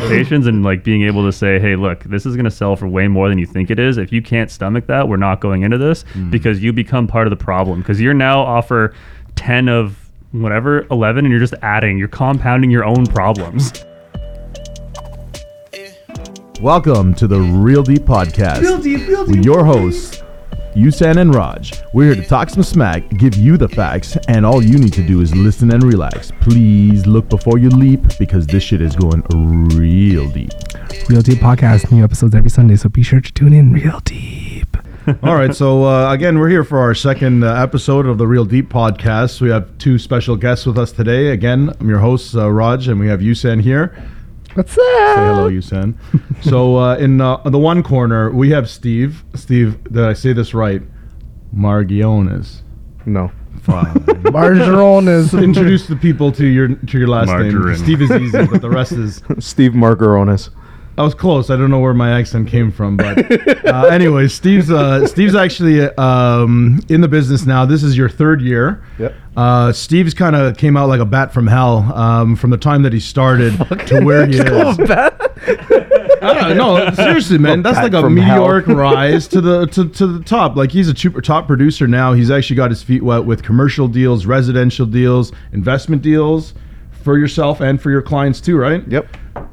expectations and like being able to say, hey, look, this is going to sell for way more than you think it is. If you can't stomach that, we're not going into this hmm. because you become part of the problem because you're now offer 10 of whatever 11 and you're just adding you're compounding your own problems Welcome to the Real Deep Podcast. Real deep, real With deep. your hosts, Yusan and Raj. We're here to talk some smack, give you the facts, and all you need to do is listen and relax. Please look before you leap because this shit is going real deep. Real Deep Podcast, new episodes every Sunday, so be sure to tune in real deep. All right, so uh, again, we're here for our second uh, episode of the Real Deep Podcast. We have two special guests with us today. Again, I'm your host, uh, Raj, and we have Yusan here. What's Say up? hello, Yusan. so uh, in uh, the one corner, we have Steve. Steve, did I say this right? Margiones. No. Fine. Margarone is. Introduce the people to your to your last Margarine. name. Steve is easy, but the rest is. Steve Margaronis. I was close. I don't know where my accent came from, but uh, anyway, Steve's uh, Steve's actually um, in the business now. This is your third year. Yep. Uh, Steve's kind of came out like a bat from hell um, from the time that he started to where he is. I don't know. Seriously, man, that's like a meteoric rise to the to, to the top. Like he's a top producer now. He's actually got his feet wet with commercial deals, residential deals, investment deals for yourself and for your clients too, right? Yep.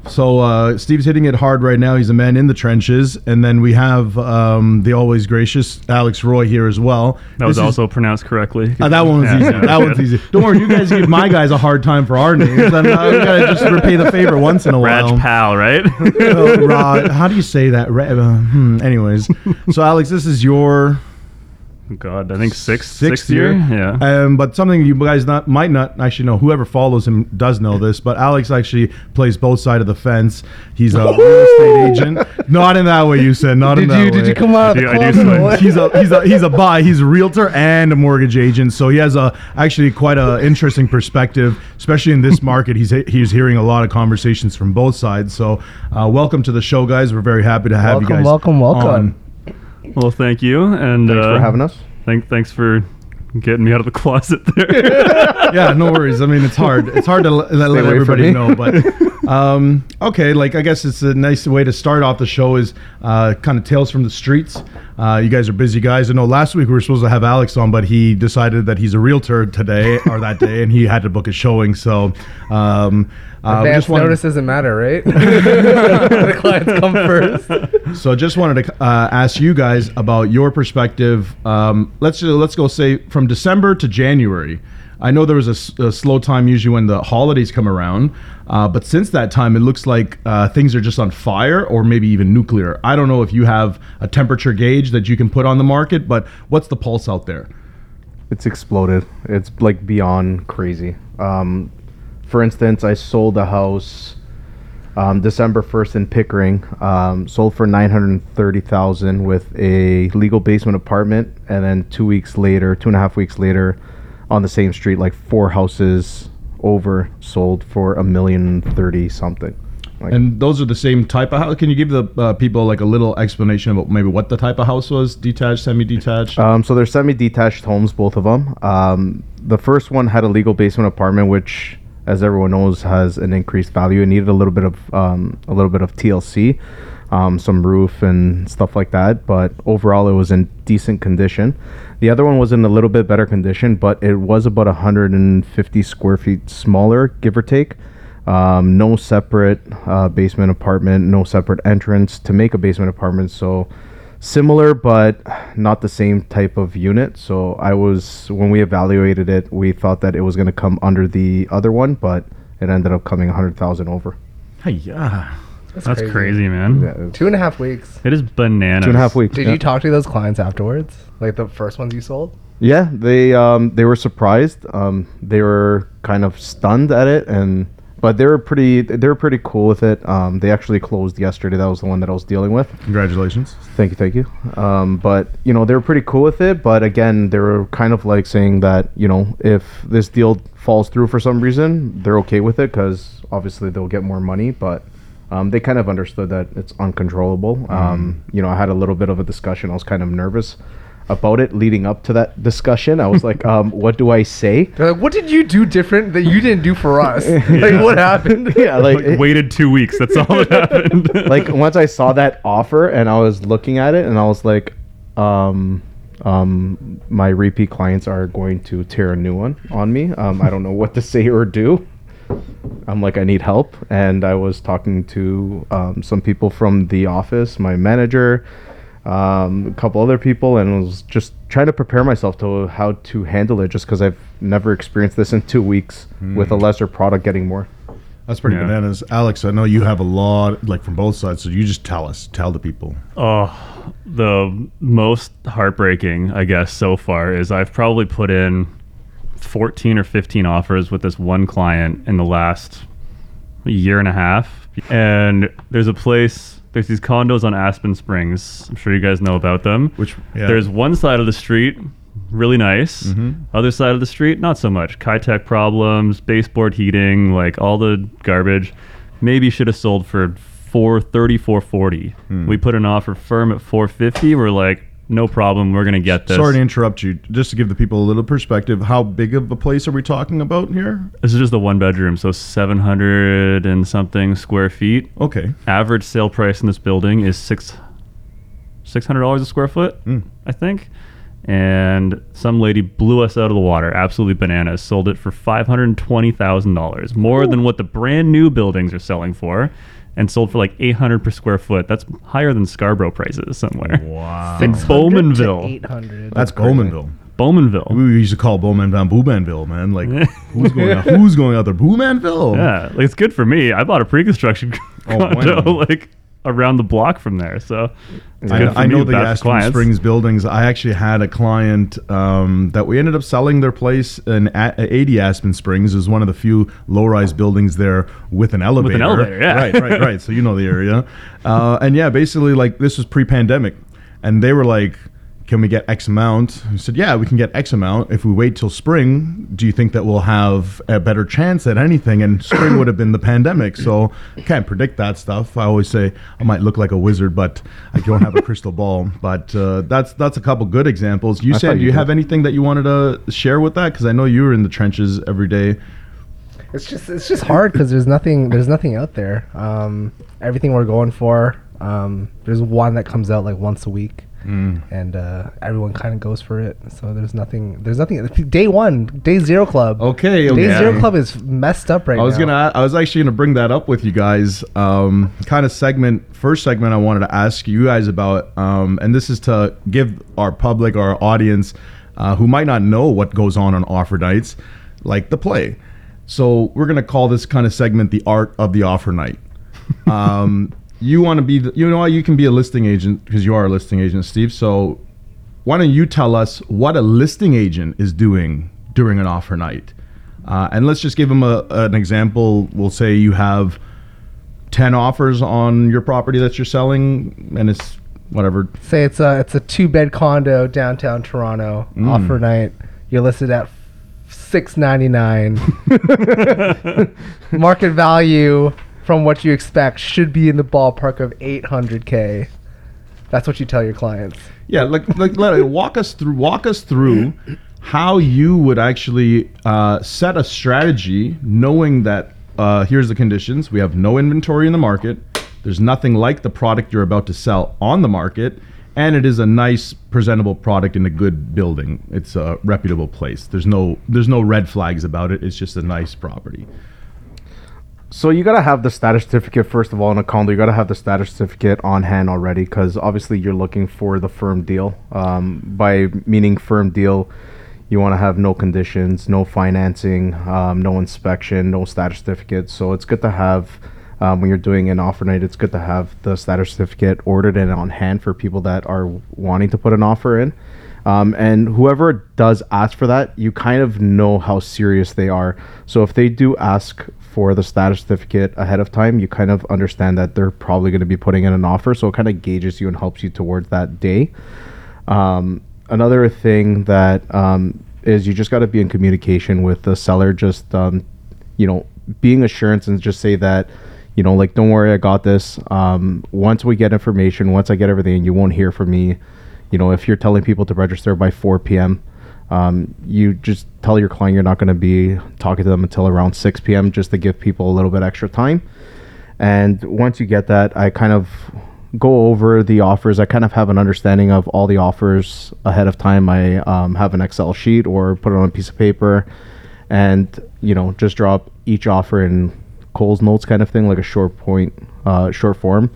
So uh, Steve's hitting it hard right now. He's a man in the trenches, and then we have um, the always gracious Alex Roy here as well. that was is- also pronounced correctly uh, that one was Yeah, easy. yeah, that one's good. easy. Don't worry, you guys give my guys a hard time for our names, and uh, we gotta just repay the favor once in a while. Raj Pal, right? Uh, Ra- how do you say that? Uh, hmm, anyways, so Alex, this is your God, I think sixth, sixth, sixth year. Yeah. Um, but something you guys not might not actually know. Whoever follows him does know this. But Alex actually plays both sides of the fence. He's a real estate agent. Not in that way, you said. Not in that you way. did you come out of I the do- I do closet? swim. or what? He's a he's a he's a buy. He's a realtor and a mortgage agent. So he has a actually quite a interesting perspective, especially in this market. He's he's hearing a lot of conversations from both sides. So uh, welcome to the show, guys. We're very happy to have you Welcome, guys. welcome, welcome. on. Well, thank you, and Thanks uh, for having us. Thank, thanks for getting me out of the closet there. yeah, no worries. I mean, it's hard. It's hard to let, let away from everybody me. know, but um, okay. Like, I guess it's a nice way to start off the show is uh, kind of tales from the streets. Uh, you guys are busy guys. I know last week we were supposed to have Alex on, but he decided that he's a realtor today or that day, and he had to book a showing. So, um, uh, we Advance just wanted- notice doesn't matter, right? the clients come first. So I just wanted to uh, ask you guys about your perspective. Um, let's let's go say from December to January. I know there was a slow time usually when the holidays come around, uh, but since that time, it looks like uh, things are just on fire or maybe even nuclear. I don't know if you have a temperature gauge that you can put on the market, but what's the pulse out there? It's exploded. It's like beyond crazy. Um, for instance, I sold a house um, December 1st in Pickering. Um, sold for 930000 with a legal basement apartment. And then two weeks later, two and a half weeks later, on the same street, like four houses over, sold for a million thirty something. Like, And those are the same type of house. Can you give the uh, people like a little explanation about maybe what the type of house was? Detached, semi-detached. Um, so they're semi-detached homes, both of them. Um, the first one had a legal basement apartment, which, as everyone knows, has an increased value. It needed a little bit of um, a little bit of TLC, um, some roof and stuff like that. But overall, it was in decent condition. The other one was in a little bit better condition, but it was about 150 square feet smaller, give or take. Um, no separate uh, basement apartment, no separate entrance to make a basement apartment. So similar, but not the same type of unit. So I was when we evaluated it, we thought that it was going to come under the other one, but it ended up coming 100,000 over. Yeah. That's crazy, man. Yeah, Two and a half weeks. It is bananas. two and a half weeks. Did yeah. you talk to those clients afterwards? Like the first ones you sold? Yeah, they um, they were surprised. Um, they were kind of stunned at it, and but they were pretty they were pretty cool with it. Um, they actually closed yesterday. That was the one that I was dealing with. Congratulations. Thank you, thank you. Um, but you know they were pretty cool with it. But again, they were kind of like saying that you know if this deal falls through for some reason, they're okay with it because obviously they'll get more money. But um, they kind of understood that it's uncontrollable. Um, you know, I had a little bit of a discussion. I was kind of nervous about it leading up to that discussion. I was like, um, what do I say? They're like, what did you do different that you didn't do for us? Like, what happened? yeah, like, Like, it- waited two weeks. That's all that happened. like once I saw that offer and I was looking at it and I was like, um, um, my repeat clients are going to tear a new one on me. Um, I don't know what to say or do. I'm like, I need help. And I was talking to um, some people from the office, my manager, um, a couple other people, and was just trying to prepare myself to how to handle it just because I've never experienced this in two weeks with a lesser product getting more. That's pretty Yeah. bananas. Alex, I know you have a lot, like from both sides, so you just tell us, tell the people. Oh, the most heartbreaking, I guess, so far is I've probably put in 14 or 15 offers with this one client in the last year and a half. And there's a place, there's these condos on Aspen Springs. I'm sure you guys know about them. Which yeah. There's one side of the street, really nice. Mm-hmm. Other side of the street, not so much. Kitec problems, baseboard heating, like all the garbage. Maybe should have sold for 430, 440. Hmm. We put an offer firm at 450. We're like, no problem. We're gonna get this. Sorry to interrupt you. Just to give the people a little perspective, how big of a place are we talking about here? This is just a one bedroom, so 700 and something square feet. Okay. Average sale price in this building is six six hundred dollars a square foot, Mm. I think. And some lady blew us out of the water, absolutely bananas. Sold it for five hundred and twenty thousand dollars, more than what the brand new buildings are selling for, and sold for like eight hundred per square foot. That's higher than Scarborough prices somewhere. Wow. In Bowmanville, Eight hundred. That's Bowmanville. Bowmanville. We used to call Bowmanville Boomanville, man. Like, who's going out? Who's going out there? Boomanville. Yeah, like it's good for me. I bought a pre-construction Oh, condo bueno. like around the block from there, so I, I know the Aspen clients. Springs buildings. I actually had a client um, that we ended up selling their place in a- 80 Aspen Springs. Is one of the few low-rise buildings there with an elevator. With an elevator, yeah. Right, right, right. So you know the area. Uh, and yeah, basically, like this was pre-pandemic, and they were like, "Can we get X amount?" I said, "Yeah, we can get X amount. If we wait till spring, do you think that we'll have a better chance at anything?" And spring would have been the pandemic, so can't predict that stuff. I always say I might look like a wizard, but I don't have a crystal ball. But uh, that's that's a couple good examples. You I said thought do you you did. have anything that you wanted to share with that? Because I know you were in the trenches every day. It's just it's just hard because there's nothing there's nothing out there. Um, everything we're going for, um, there's one that comes out like once a week, and uh, everyone kind of goes for it. So there's nothing there's nothing. Day one, day zero club. Okay, Day zero club is messed up right now. I was now. gonna. I was actually gonna bring that up with you guys. Um, kind of segment. First segment, I wanted to ask you guys about, um, and this is to give our public, our audience, uh, who might not know what goes on on offer nights, like the play. So we're gonna call this kind of segment the art of the offer night. Um, you want to be, the, you know, you can be a listing agent because you are a listing agent, Steve. So why don't you tell us what a listing agent is doing during an offer night? Uh, and let's just give them a, an example. We'll say you have 10 offers on your property that you're selling, and it's whatever. Say it's a it's a two bed condo downtown Toronto. Mm. Offer night. You're listed at six ninety nine. Market value from what you expect should be in the ballpark of eight hundred k. That's what you tell your clients. Yeah, like, like let walk us through walk us through how you would actually uh, set a strategy, knowing that uh, here's the conditions: we have no inventory in the market, there's nothing like the product you're about to sell on the market, and it is a nice, presentable product in a good building. It's a reputable place. There's no there's no red flags about it. It's just a nice property. So you gotta have the status certificate first of all in a condo. You gotta have the status certificate on hand already, because obviously you're looking for the firm deal. Um, by meaning firm deal, you want to have no conditions, no financing, um, no inspection, no status certificate. So it's good to have um, when you're doing an offer night. It's good to have the status certificate ordered and on hand for people that are wanting to put an offer in. Um, and whoever does ask for that, you kind of know how serious they are. So if they do ask for the status certificate ahead of time, you kind of understand that they're probably going to be putting in an offer. So it kind of gauges you and helps you towards that day. Um, another thing that um, is you just got to be in communication with the seller. Just um, you know, being assurance and just say that you know, like don't worry, I got this. Um, once we get information, once I get everything, you won't hear from me. you know, if you're telling people to register by 4 p.m., um, you just tell your client you're not going to be talking to them until around 6 p.m. just to give people a little bit extra time. And once you get that, I kind of go over the offers. I kind of have an understanding of all the offers ahead of time. I um, have an Excel sheet or put it on a piece of paper and, you know, just drop each offer in Cole's notes kind of thing, like a short point, uh, short form.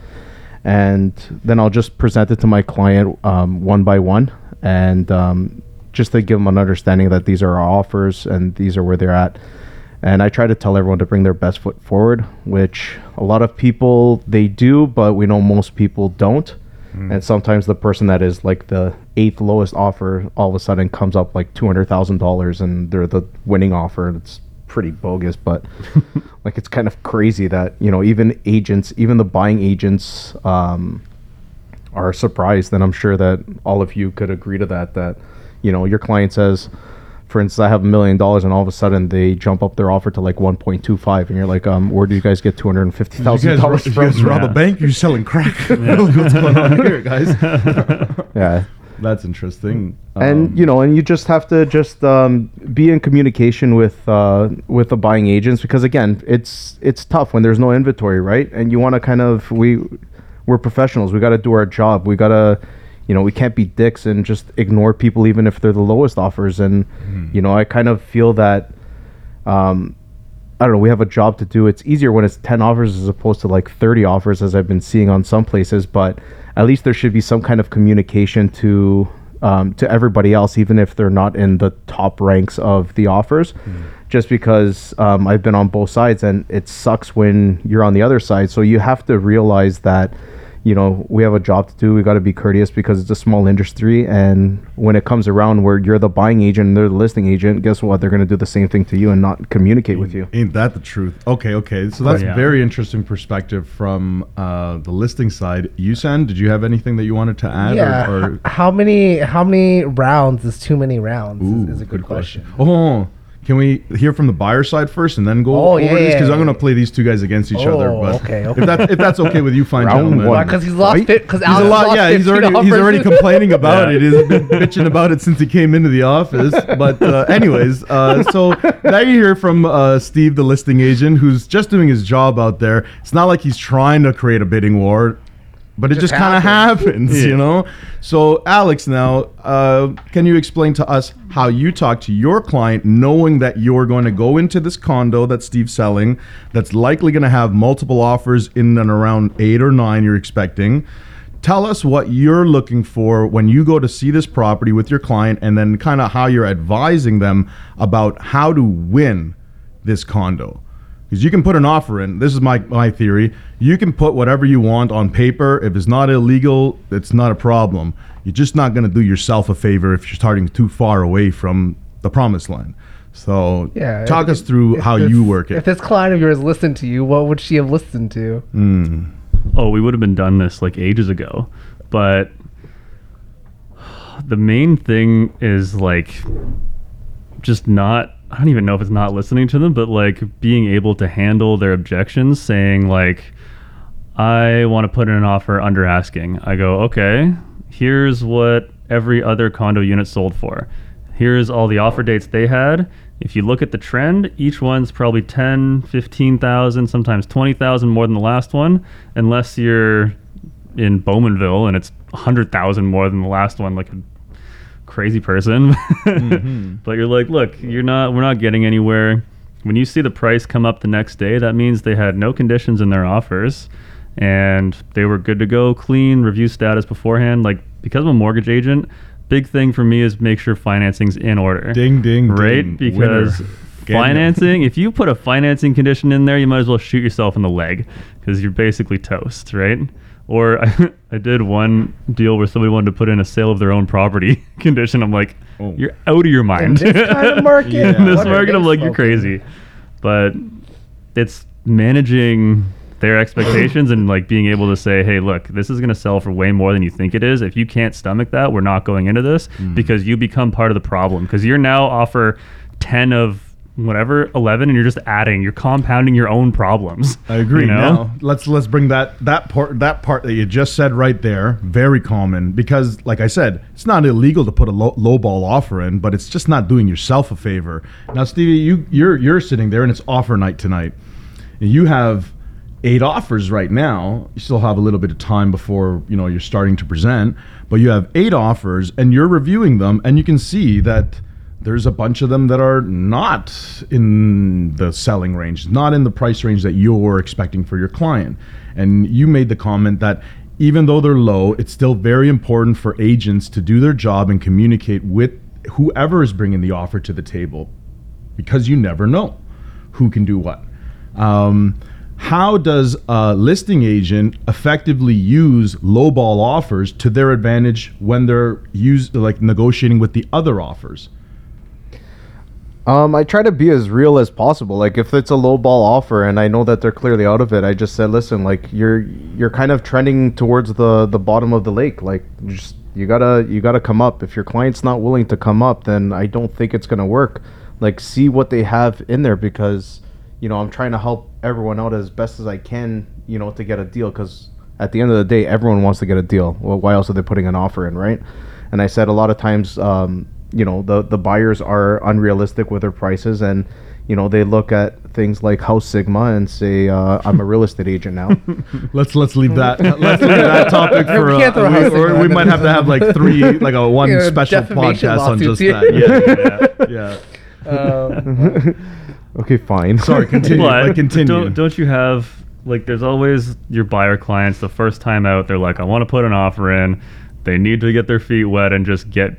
And then I'll just present it to my client um, one by one. And um, just to give them an understanding that these are our offers and these are where they're at. And I try to tell everyone to bring their best foot forward, which a lot of people they do, but we know most people don't. And sometimes the person that is like the eighth lowest offer all of a sudden comes up like two hundred thousand dollars, and they're the winning offer. and It's pretty bogus, but like it's kind of crazy that you know even agents, even the buying agents, um, are surprised. And I'm sure that all of you could agree to that. That you know your client says, for instance, I have a million dollars, and all of a sudden they jump up their offer to like 1.25, and you're like, um, where do you guys get two hundred and fifty You thousand guys, ro- dollars you from? guys rob a bank? You're selling crack. What's going on here, guys? Yeah, That's interesting. and Um, you know, and you just have to just um, be in communication with uh, with the buying agents because again, it's it's tough when there's no inventory, right? And you want to kind of we we're professionals. We got to do our job. We got to you know we can't be dicks and just ignore people even if they're the lowest offers. And you know, I kind of feel that. Um, I don't know. We have a job to do. It's easier when it's ten offers as opposed to like thirty offers, as I've been seeing on some places. But at least there should be some kind of communication to um, to everybody else, even if they're not in the top ranks of the offers. Just because um, I've been on both sides, and it sucks when you're on the other side. So you have to realize that you know we have a job to do we got to be courteous because it's a small industry and when it comes around where you're the buying agent and they're the listing agent guess what they're going to do the same thing to you and not communicate with you Ain't that the truth? Okay, okay. So that's Yeah. very interesting perspective from uh, the listing side. Yusan, did you have anything that you wanted to add? yeah. Or, h- how many how many rounds is too many rounds? Ooh, is, is a good, question. Oh, can we hear from the buyer side first and then go Oh, over yeah, this? Because yeah, I'm going to play these two guys against each other. Oh, But okay, okay. If, that, if that's okay with you, fine, Round gentlemen. Because he's lost Right? fit. Because He's Alex a lot, lost yeah. He's already he's already complaining about Yeah. it. He's been bitching about it since he came into the office. But uh, anyways, uh, so now you hear from uh, Steve, the listing agent, who's just doing his job out there. It's not like he's trying to create a bidding war, but it just, Just kind of happens. Yeah. you know. So Alex, now uh, can you explain to us how you talk to your client, knowing that you're going to go into this condo that Steve's selling, that's likely going to have multiple offers in and around eight or nine you're expecting. Tell us what you're looking for when you go to see this property with your client, and then kind of how you're advising them about how to win this condo. Because you can put an offer in. This is my, my theory. You can put whatever you want on paper. If it's not illegal, it's not a problem. You're just not going to do yourself a favor if you're starting too far away from the promised land. So, Yeah. talk if- us through how this- you work it. If this client of yours listened to you, what would she have listened to? Hmm. oh, we would have been done this like ages ago. But the main thing is like just not I don't even know if it's not listening to them, but like being able to handle their objections, saying like I want to put in an offer under asking. I go, "Okay, here's what every other condo unit sold for. Here's all the offer dates they had. If you look at the trend, each one's probably 10, 15,000, sometimes 20,000 more than the last one, unless you're in Bowmanville and it's 100,000 more than the last one like a crazy person. Mm-hmm. But you're like, "Look, you're not we're not getting anywhere." When you see the price come up the next day, that means they had no conditions in their offers and they were good to go, clean, review status beforehand. Like because I'm a mortgage agent, big thing for me is make sure financing's in order. Ding, ding, right? ding. Because Winner. Financing, if you put a financing condition in there, you might as well shoot yourself in the leg because you're basically toast, right? Or I, I did one deal where somebody wanted to put in a sale of their own property condition. I'm like, Oh. you're out of your mind. In this kind of market? Yeah. in this What market, I'm like, you're crazy. But it's managing their expectations and like being able to say, hey, look, this is going to sell for way more than you think it is. If you can't stomach that, we're not going into this Mm. because you become part of the problem because you're now offer 10 of whatever 11 and you're just adding you're compounding your own problems I agree. you know Now let's let's bring that that part that part that you just said right there very common because like I said it's not illegal to put a low, low ball offer in but it's just not doing yourself a favor. Now Stevie you you're you're sitting there and it's offer night tonight. And you have eight offers right now. You still have a little bit of time before you know you're starting to present, but you have eight offers and you're reviewing them and you can see that there's a bunch of them that are not in the selling range, not in the price range that you're expecting for your client. And you made the comment that even though they're low, it's still very important for agents to do their job and communicate with whoever is bringing the offer to the table because you never know who can do what. Um, how does a listing agent effectively use lowball offers to their advantage when they're use like negotiating with the other offers? Um, I try to be as real as possible. Like if it's a low ball offer and I know that they're clearly out of it, I just said, listen, like you're you're kind of trending towards the the bottom of the lake. Like just you gotta you gotta come up. If your client's not willing to come up, then I don't think it's gonna work. Like see what they have in there because you know I'm trying to help everyone out as best as I can. You know to get a deal because at the end of the day, everyone wants to get a deal. Well, why else are they putting an offer in, right? And I said a lot of times. Um, you know the the buyers are unrealistic with their prices and you know they look at things like HouseSigma and say uh, i'm a real estate agent now Let's let's leave that let's leave that topic for We uh, we, or we might have to have like three like a one Yeah, special podcast on just here. that. Yeah, yeah. Um, okay fine Sorry, continue. but like, continue. Don't, don't you have like there's always your buyer clients the first time out they're like i want to put an offer in they need to get their feet wet and just get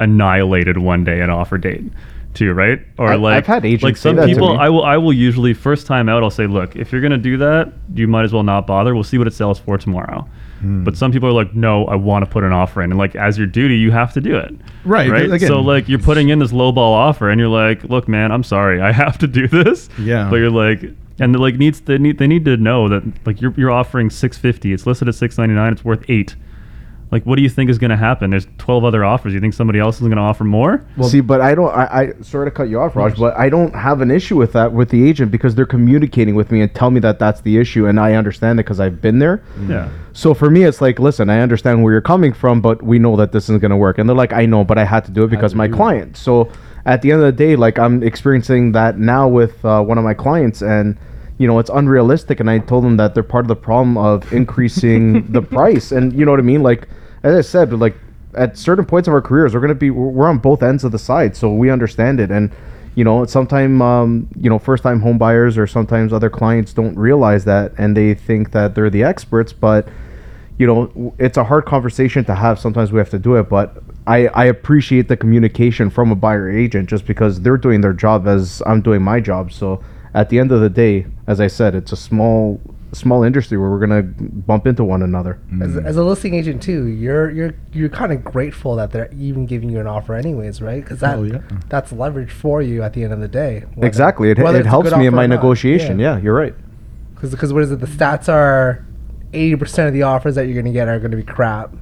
annihilated one day an offer date too right? Or I- like I've had agents like some people i will i will usually first time out i'll say look if you're gonna do that you might as well not bother. We'll see what it sells for tomorrow. Hmm. but some people are like no i want to put an offer in. And like as your duty you have to do it. Right, right? again- so like you're putting in this low ball offer and you're like look man i'm sorry. I have to do this. Yeah. but you're like and like needs they need they need to know that like you're you're offering 650 it's listed at 699 it's worth 8 like what do you think is going to happen there's 12 other offers you think somebody else is going to offer more see but i don't I, I sorry to cut you off raj but i don't have an issue with that with the agent because they're communicating with me and tell me that that's the issue and i understand it because i've been there yeah So for me, it's like, listen, I understand where you're coming from, but we know that this isn't going to work. And they're like, I know, but I had to do it because my do it. client. So at the end of the day, like I'm experiencing that now with uh, one of my clients, and you know, it's unrealistic. And I told them that they're part of the problem of increasing the price. And you know what I mean? Like as I said, like at certain points of our careers, we're to be we're on both ends of the side, so we understand it. And you know, sometimes um, you know, first time home buyers or sometimes other clients don't realize that, and they think that they're the experts, but you know, it's a hard conversation to have. Sometimes we have to do it, but I, I appreciate the communication from a buyer agent just because they're doing their job as I'm doing my job. So at the end of the day, as I said, it's a small small industry where we're gonna bump into one another. as, mm. as a listing agent too, you're you're you're kind of grateful that they're even giving you an offer anyways, right? Because that Oh, yeah. that's leverage for you at the end of the day. whether- exactly, it, it helps me in my or not. negotiation. Yeah. you're right. Because because what is it? The stats are eighty percent of the offers that you're going to get are going to be crap.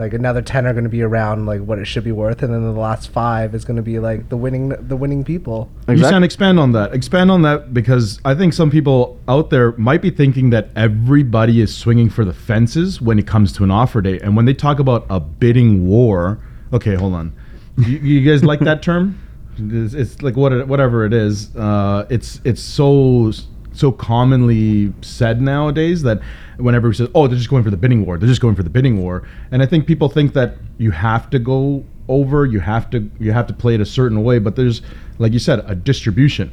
Like another ten are going to be around like what it should be worth, and then the last five is going to be like the winning the winning people. You can expand on that. Expand on that because I think some people out there might be thinking that everybody is swinging for the fences when it comes to an offer date. And when they talk about a bidding war, okay, hold on. You, you guys like that term? It's, it's like what it, whatever it is. Uh, it's it's so so commonly said nowadays that whenever we say, "Oh, they're just going for the bidding war," they're just going for the bidding war, and I think people think that you have to go over, you have to you have to play it a certain way, but there's like you said, a distribution.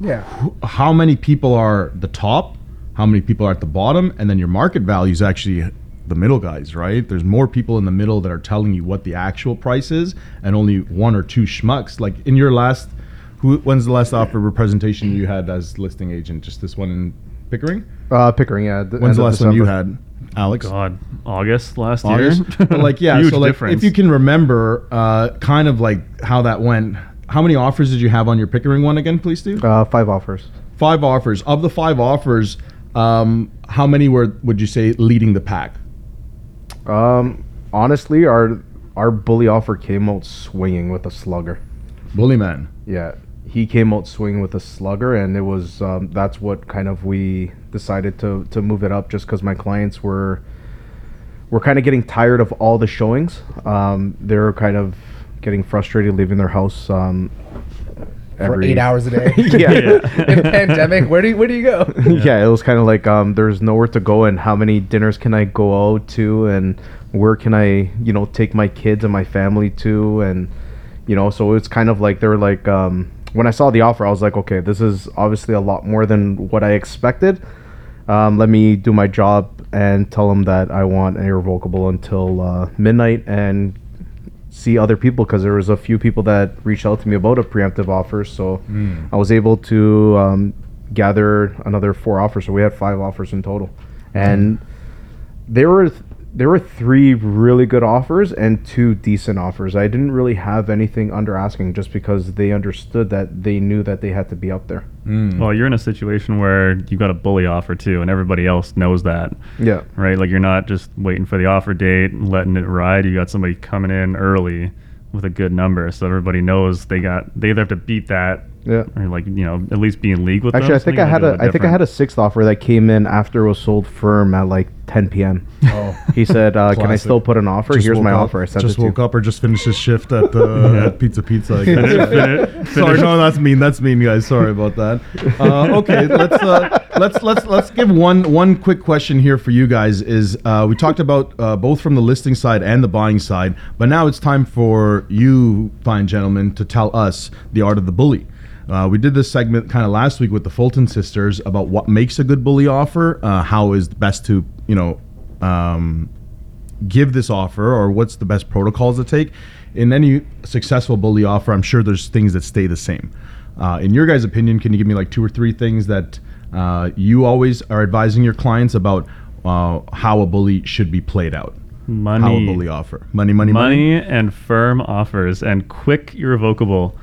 Yeah. How many people are the top? How many people are at the bottom? And then your market value is actually the middle guys, right? There's more people in the middle that are telling you what the actual price is, and only one or two schmucks. Like in your last, who? When's the last offer representation you had as listing agent? Just this one in Pickering? Uh, Pickering, yeah. th- When's the last one you had, Alex? god august last August? year But, like yeah, Huge so like difference. if you can remember, uh, kind of like how that went. How many offers did you have on your Pickering one again, please, Steve? Uh, five offers. Five offers. Of the five offers, um, how many were would you say leading the pack? Um, honestly, our our bully offer came out swinging with a slugger. Bully man. Yeah, he came out swinging with a slugger, and it was um, that's what kind of we decided to to move it up, just because my clients were were kind of getting tired of all the showings. Um, they're kind of getting frustrated leaving their house. Um, For eight hours a day. yeah. In pandemic, where do you, where do you go? yeah, it was kind of like um, there's nowhere to go, and how many dinners can I go out to, and where can I, you know, take my kids and my family to, and you know, so it's kind of like they're like, um, when I saw the offer, I was like, okay, this is obviously a lot more than what I expected. Um, let me do my job and tell them that I want an irrevocable until uh, midnight and see other people because there was a few people that reached out to me about a preemptive offer. So I was able to um, gather another four offers. So we had five offers in total, and there were there were three really good offers and two decent offers. I didn't really have anything under asking just because they understood that they knew that they had to be up there. Hmm. Well, you're in a situation where you got a bully offer too, and everybody else knows that, Yeah. right? Like you're not just waiting for the offer date and letting it ride. You got somebody coming in early with a good number, so everybody knows they got they either have to beat that Yeah. or like you know at least be in league with Actually, them. I think I had do a think I had a sixth offer that came in after it was sold firm at like 10 p.m. Oh. He said, uh, "Can I still put an offer? Just Here's my up- offer." I sent just it woke you. up or just finished his shift at uh, at Pizza Pizza. I guess. Finish- Sorry, no, that's mean. That's mean, guys. Sorry about that. Uh, okay, let's uh, let's let's let's give one one quick question here for you guys. Is uh, we talked about uh, both from the listing side and the buying side, but now it's time for you, fine gentlemen, to tell us the art of the bully. Uh, we did this segment kind of last week with the Fulton sisters about what makes a good bully offer, uh, how is best to you know um, give this offer or what's the best protocols to take. In any successful bully offer i'm sure there's things that stay the same. Uh, in your guys opinion can you give me like two or three things that uh, you always are advising your clients about uh, how a bully should be played out? Money, how a bully offer. Money money money, money and firm offers and quick irrevocable.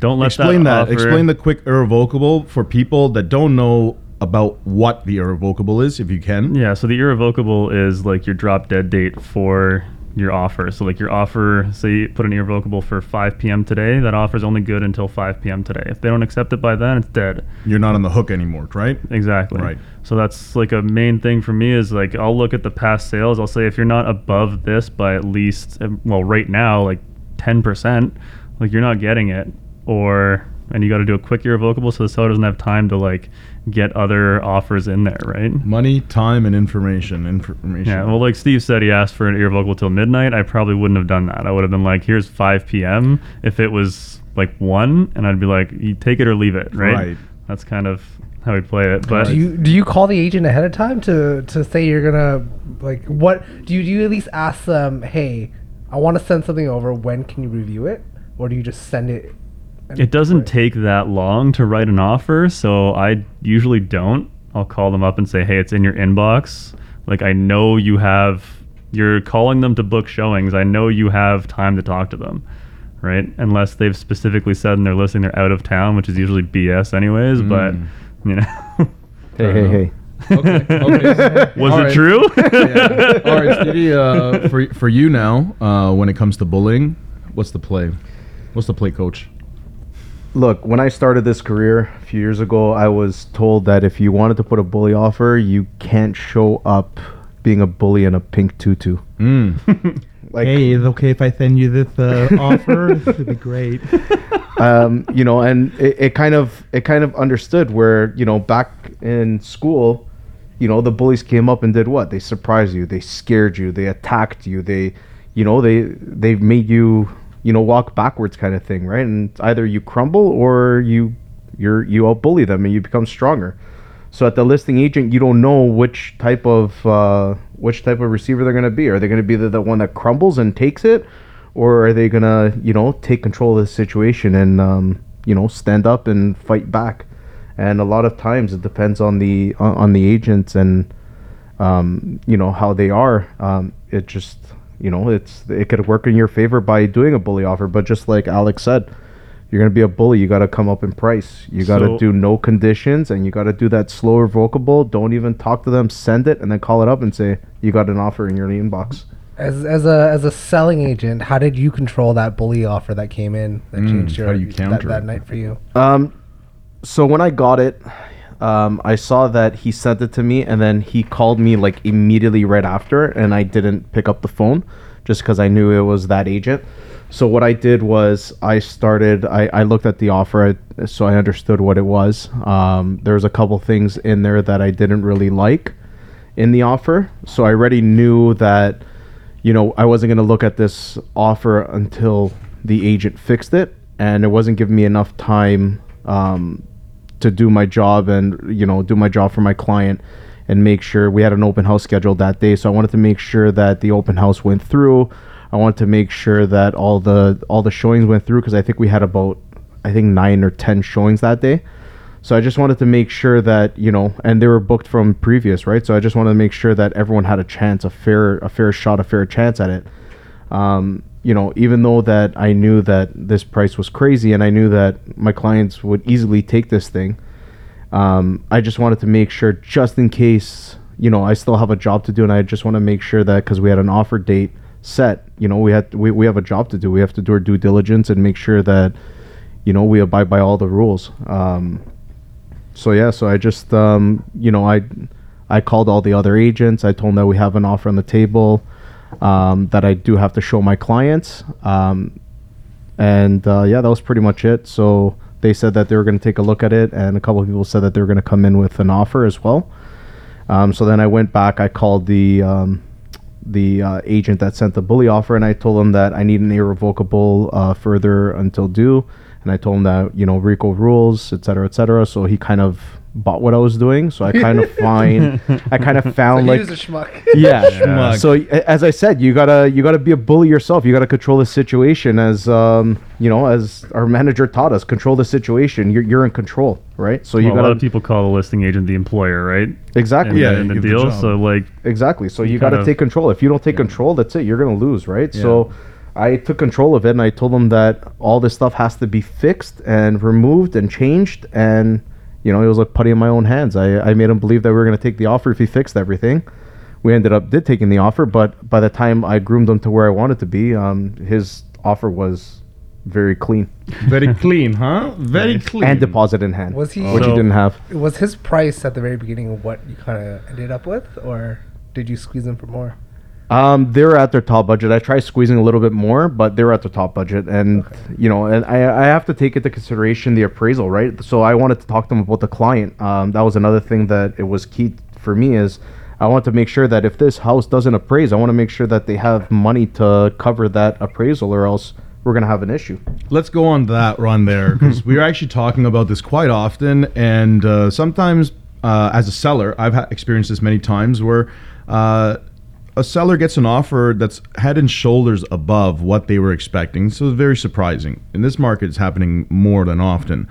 Don't let explain that, offer- explain the quick irrevocable for people that don't know about what the irrevocable is if you can Yeah, so the irrevocable is like your drop dead date for your offer. So like your offer, say you put an irrevocable for 5 p.m. today, that offer is only good until 5 p.m. today. If they don't accept it by then, it's dead. you're not on the hook anymore right Exactly. Right. So that's like a main thing for me is like I'll look at the past sales. I'll say if you're not above this by at least well right now like 10%, like you're not getting it or and you got to do a quick irrevocable so the seller doesn't have time to like get other offers in there, right? money time and information information Yeah, well, like Steve said, he asked for an irrevocable till midnight. I probably wouldn't have done that. I would have been like, "Here's 5 p.m." If it was like one, and I'd be like, "You take it or leave it," right? Right. That's kind of how we play it. But Do you do you call the agent ahead of time to to say you're gonna like what do you do you at least ask them hey I want to send something over when can you review it or do you just send it? And- it doesn't Right. take that long to write an offer, so I usually don't. I'll call them up and say, "Hey, it's in your inbox." Like I know you have. You're calling them to book showings. I know you have time to talk to them, right? Unless they've specifically said in their listing they're out of town, which is usually BS anyways. But Mm. you know. Hey, hey, hey. okay okay Was All it right. true? yeah. All right, Stevie. Uh, for for you now, uh, when it comes to bullying, what's the play? What's the play, coach? Look, when I started this career a few years ago, I was told that if you wanted to put a bully offer, you can't show up being a bully in a pink tutu. Mm. Like, it's okay if I send you this uh, offer. This would be great. um, you know, and it, it kind of it kind of understood where you know back in school, you know, the bullies came up and did what? They surprised you, they scared you, they attacked you, they, you know, they they made you you know walk backwards kind of thing, right? And either you crumble or you you're you outbully them and you become stronger. So at the listing agent, you don't know which type of uh, which type of receiver they're going to be. Are they going to be the, the one that crumbles and takes it, or are they going to you know take control of the situation and um, you know stand up and fight back? And a lot of times it depends on the on, on the agents and um, you know how they are. Um, it just you know it's it could work in your favor by doing a bully offer, but just like Alex said. You're gonna be a bully. You got to come up in price. You got to So- do no conditions, and you got to do that slow revocable. Don't even talk to them. Send it, and then call it up and say you got an offer in your inbox. As, as a as a selling agent, how did you control that bully offer that came in that Mm, changed your how you that, counter that it? night for you? Um, so when I got it, um, I saw that he sent it to me, and then he called me like immediately right after, and I didn't pick up the phone just because I knew it was that agent. So what I did was I started. I, I looked at the offer, so I understood what it was. Um, there was a couple things in there that I didn't really like in the offer, so I already knew that you know, I wasn't going to look at this offer until the agent fixed it, and it wasn't giving me enough time um, to do my job and you know do my job for my client and make sure we had an open house scheduled that day. So I wanted to make sure that the open house went through. I wanted to make sure that all the all the showings went through because I think we had about I think nine or ten showings that day. So I just wanted to make sure that you know, and they were booked from previous, right? So I just wanted to make sure that everyone had a chance, a fair, a fair shot, a fair chance at it. Um, you know, even though that I knew that this price was crazy, and I knew that my clients would easily take this thing, um, I just wanted to make sure, just in case, you know, I still have a job to do, and I just want to make sure that because we had an offer date set, you know, we had we, we have a job to do. We have to do our due diligence and make sure that, you know, we abide by all the rules. Um, so yeah, so I just um, you know I I called all the other agents. I told them that we have an offer on the table um, that I do have to show my clients. Um, and uh, yeah, that was pretty much it. So they said that they were going to take a look at it, and a couple of people said that they were going to come in with an offer as well. Um, so then I went back. I called the um, the uh, agent that sent the bully offer, and I told him that I need an irrevocable uh, further until due, and I told him that you know RECO rules, et cetera, et cetera. So he kind of bought what I was doing. So I kind of find I kind of found So he like was a schmuck. yeah. Schmuck. So as I said, you gotta you gotta be a bully yourself. You gotta control the situation as um you know as our manager taught us. Control the situation. You're you're in control, right? So you Well, a lot gotta of people call the listing agent the employer, right? exactly In, Yeah, the, in the give the deal. so like, exactly. So you, You gotta of- take control. If you don't take control, that's it. You're gonna lose, right? So. I took control of it and I told them that all this stuff has to be fixed and removed and changed and you know, it was like putting in my own hands. I, I made him believe that we were going to take the offer if he fixed everything. We ended up did taking the offer, but by the time I groomed him to where I wanted to be, um, his offer was very clean Very clean, huh? Very clean. and deposit in hand, Was he- which he didn't have. Was his price at the very beginning what you kind of ended up with, or did you squeeze him for more? Um, they were at their top budget. I tried squeezing a little bit more, but they were at their top budget, and you know, and I, I have to take into consideration the appraisal, right? So I wanted to talk to them about the client. Um, that was another thing that it was key for me is I want to make sure that if this house doesn't appraise, I want to make sure that they have money to cover that appraisal, or else we're gonna have an issue. Let's go on that run there because we are actually talking about this quite often, and uh, sometimes uh, as a seller, I've ha- experienced this many times where uh, a seller gets an offer that's head and shoulders above what they were expecting. So it's very surprising. In this market, it's happening more than often.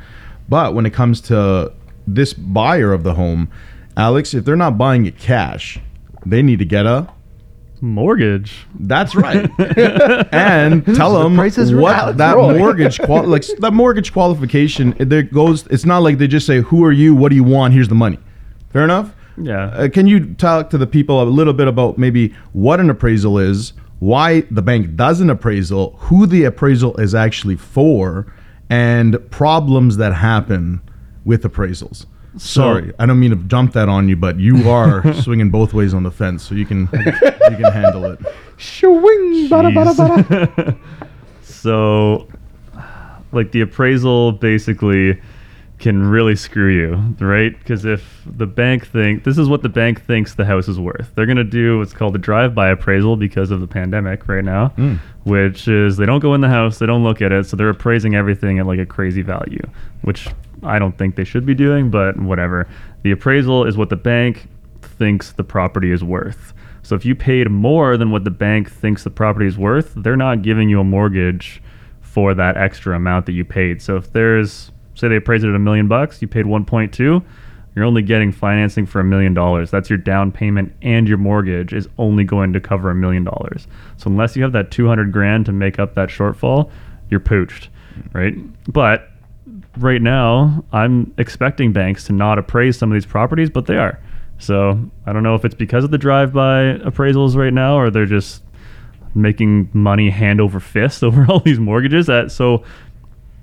But when it comes to this buyer of the home, Alex, if they're not buying it cash, they need to get a mortgage. that's right. and tell them prices are what out. that Roy. mortgage qual- like that mortgage qualification it- there goes it's not like they just say who are you what do you want here's the money. Fair enough? Yeah. Uh, can you talk to the people a little bit about maybe what an appraisal is, why the bank does an appraisal, who the appraisal is actually for, and problems that happen with appraisals? Sorry, I don't mean to jump that on you, but you are swinging both ways on the fence, so you can you can handle it. Shwing, bada, bada, bada. So, like the appraisal basically can really screw you, right? Because if the bank think this is what the bank thinks the house is worth, they're gonna do what's called a drive-by appraisal because of the pandemic right now, mm. which is they don't go in the house, they don't look at it, so they're appraising everything at like a crazy value, which I don't think they should be doing, but whatever. The appraisal is what the bank thinks the property is worth. So if you paid more than what the bank thinks the property is worth, they're not giving you a mortgage for that extra amount that you paid. So if there's say they appraised it at a million bucks, you paid 1.2, you're only getting financing for a million dollars. That's your down payment and your mortgage is only going to cover a million dollars. So unless you have that 200 grand to make up that shortfall, you're pooched, right? But right now, I'm expecting banks to not appraise some of these properties, but they are. So I don't know if it's because of the drive-by appraisals right now, or they're just making money hand over fist over all these mortgages. That so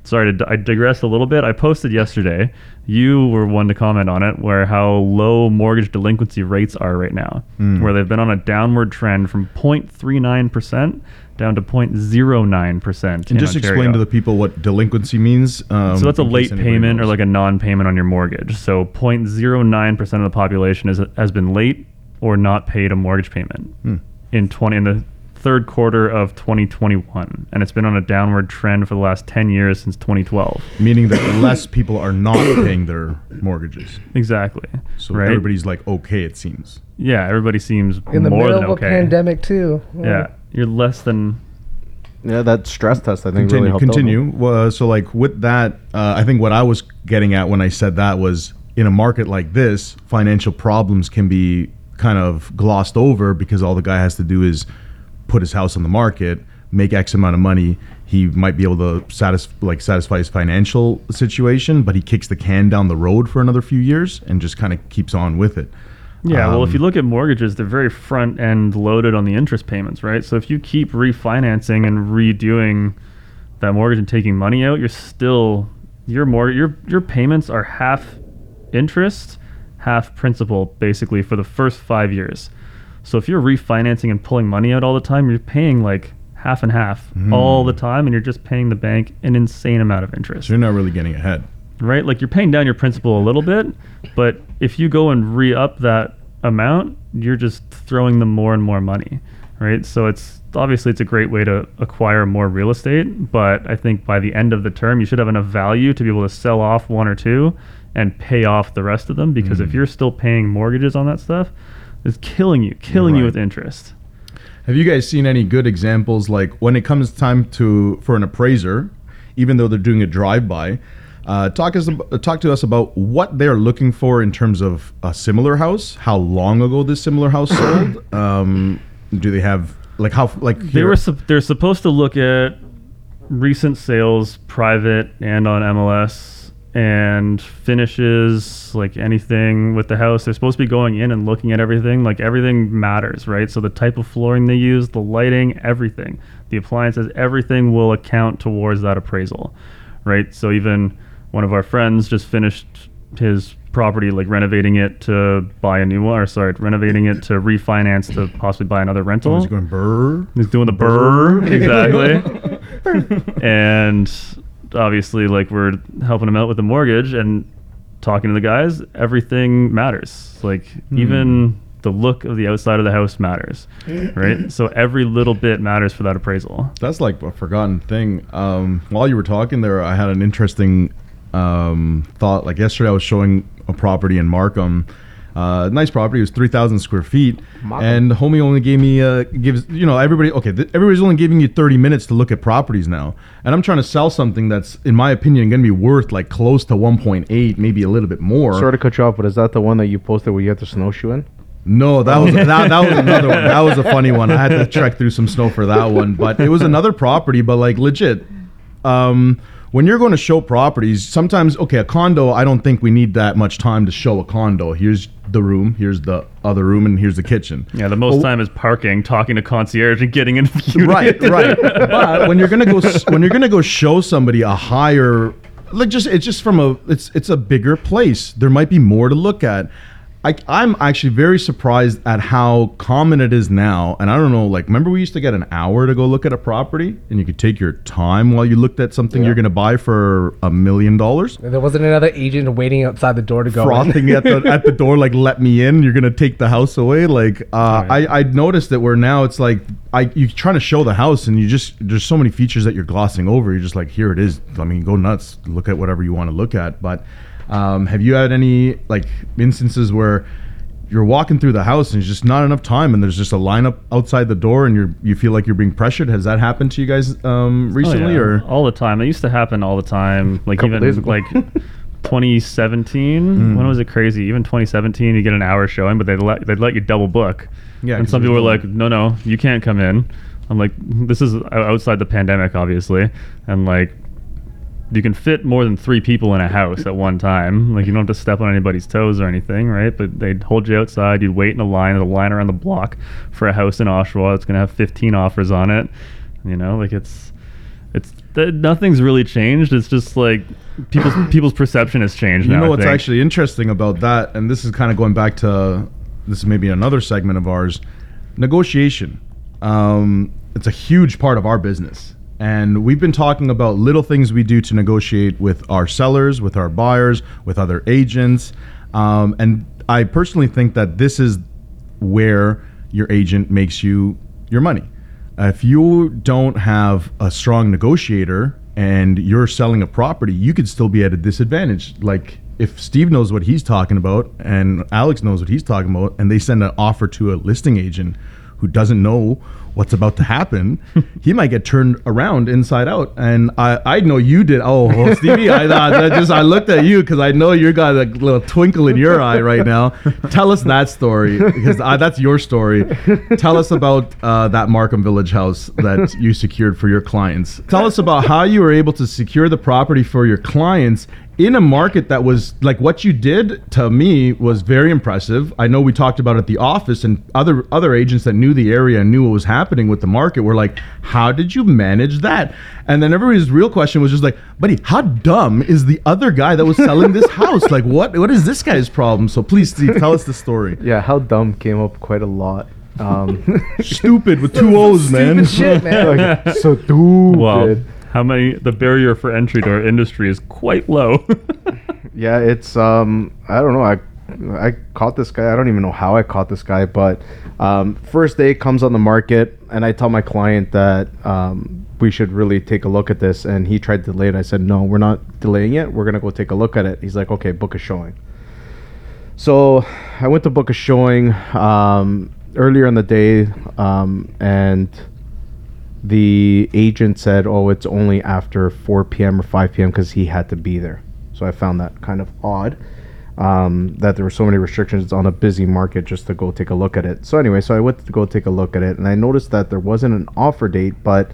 sorry to I digress a little bit. I posted yesterday. You were one to comment on it, where how low mortgage delinquency rates are right now, where they've been on a downward trend from 0.39 percent down to 0.09 percent. And just explain to the people what delinquency means. Um, So that's a late payment or like a non-payment on your mortgage. So 0.09 percent of the population is, has been late or not paid a mortgage payment Hmm. in 20 in the third quarter of 2021, and it's been on a downward trend for the last 10 years since 2012. meaning that less people are not paying their mortgages. Exactly. So right. everybody's like okay, it seems. yeah, everybody seems In the more middle than of okay. a pandemic too. Yeah, you're less than. Yeah, that stress test I think Continue, really helped. continue. Well, so like with that, uh, I think what I was getting at when I said that was in a market like this, financial problems can be kind of glossed over because all the guy has to do is put his house on the market, make X amount of money. He might be able to satisfy like satisfy his financial situation, but he kicks the can down the road for another few years and just kind of keeps on with it. Yeah, well, if Um, you look at mortgages, they're very front end loaded on the interest payments, right? So if you keep refinancing and redoing that mortgage and taking money out, you're still your more your your payments are half interest, half principal, basically for the first five years. So if you're refinancing and pulling money out all the time, you're paying like half and half all the hmm. time, and you're just paying the bank an insane amount of interest So you're not really getting ahead. right? Like you're paying down your principal a little bit, but if you go and re up that amount, you're just throwing them more and more money, right? So it's obviously it's a great way to acquire more real estate, but I think by the end of the term, you should have enough value to be able to sell off one or two and pay off the rest of them because if hmm. you're still paying mortgages on that stuff, it's killing you, killing you with interest. Have you guys seen any good examples like when it comes time to for an appraiser, even though they're doing a drive-by, uh, talk us ab- talk to us about what they're looking for in terms of a similar house, how long ago this similar house sold, um, do they have like how like They were sup- they're supposed to look at recent sales, private and on MLS, and finishes, like anything with the house. They're supposed to be going in and looking at everything. Like everything matters, right? So the type of flooring they use, the lighting, everything, the appliances, everything will account towards that appraisal, right? So even one of our friends just finished his property, like renovating it to buy a new one, or sorry, renovating it to refinance to possibly buy another rental. Oh, he's going BRRRR. He's doing the BRRRR, exactly. and obviously, like we're helping him out with the mortgage and talking to the guys. Everything matters. Like even the look of the outside of the house matters, right? So every little bit matters for that appraisal. That's like a forgotten thing. Um, while you were talking there, I had an interesting um, thought. Like yesterday, I was showing a property in Markham. Uh, nice property. It was three thousand square feet, Markham. and homie only gave me uh, gives you know everybody. Okay, th- everybody's only giving you thirty minutes to look at properties now, and I'm trying to sell something that's, in my opinion, going to be worth like close to one point eight, maybe a little bit more. Sorry to cut you off, but is that the one that you posted where you had to snowshoe in? No, that was that, that was another one. That was a funny one. I had to trek through some snow for that one, but it was another property. But like legit, um, when you're going to show properties, sometimes okay, a condo. I don't think we need that much time to show a condo. Here's the room. Here's the other room, and here's the kitchen. Yeah, the most Oh. time is parking, talking to concierge, and getting in right right but when you're gonna go when you're gonna go show somebody a higher like just it's just from a it's it's a bigger place there might be more to look at I, I'm actually very surprised at how common it is now. And I don't know, like, remember we used to get an hour to go look at a property and you could take your time while you looked at something you're going to buy for a million dollars? There wasn't another agent waiting outside the door to go. in. frothing at the at the door, like let me in. You're gonna take the house away. Like uh, I I noticed that where now it's like I you're trying to show the house and you just there's so many features that you're glossing over. You're just like here it is. I mean go nuts. Look at whatever you want to look at. But um, have you had any like instances where you're walking through the house and there's just not enough time and there's just a lineup outside the door and you're you feel like you're being pressured? Has that happened to you guys um, Oh, recently yeah. or? all the time. It used to happen all the time. Like even like 2017. Mm. When was it crazy? Even 2017, you get an hour showing, but they'd let they'd let you double book. Yeah, and some people were like, "No, no, you can't come in." I'm like, "This is outside the pandemic, obviously," and like you can fit more than three people in a house at one time. Like you don't have to step on anybody's toes or anything, right? But they'd hold you outside. You'd wait in a line, a line around the block for a house in Oshawa. It's gonna have 15 offers on it. You know, like it's it's th- nothing's really changed. It's just like people's people's perception has changed You now. know what's actually interesting about that, and this is kind of going back to this is maybe another segment of ours, negotiation. Um, it's a huge part of our business, and we've been talking about little things we do to negotiate with our sellers, with our buyers, with other agents, um, and I personally think that this is where your agent makes you your money. If you don't have a strong negotiator and you're selling a property, you could still be at a disadvantage. Like if Steve knows what he's talking about and Alex knows what he's talking about, and they send an offer to a listing agent who doesn't know what's about to happen, he might get turned around inside out. And I, I know you did. Oh, well, Stevie, I, I just I looked at you because I know you got a little twinkle in your eye right now. Tell us that story because I, that's your story. Tell us about uh, that Markham Village house that you secured for your clients. Tell us about how you were able to secure the property for your clients in a market that was like what you did to me was very impressive. I know we talked about it at the office and other other agents that knew the area and knew what was happening with the market We're like, "How did you manage that?" And then everybody's real question was just like, "Buddy, how dumb is the other guy that was selling this house? Like, what what is this guy's problem?" So please, Steve, tell us the story. Yeah, how dumb came up quite a lot. Um, Stupid with two O's, man. Stupid shit, man. like, so stupid. Well, how many? The barrier for entry to our industry is quite low. Yeah, it's um I don't know. I I caught this guy. I don't even know how I caught this guy, but um, first day comes on the market, and I tell my client that um, we should really take a look at this, and he tried to delay it. I said, no, we're not delaying it. We're gonna go take a look at it. He's like, okay, book a showing. So I went to book a showing um, earlier in the day, um, and the agent said, "Oh, it's only after 4 p.m. or 5 p.m. because he had to be there." So I found that kind of odd um, that there were so many restrictions on a busy market just to go take a look at it. So anyway, so I went to go take a look at it, and I noticed that there wasn't an offer date, but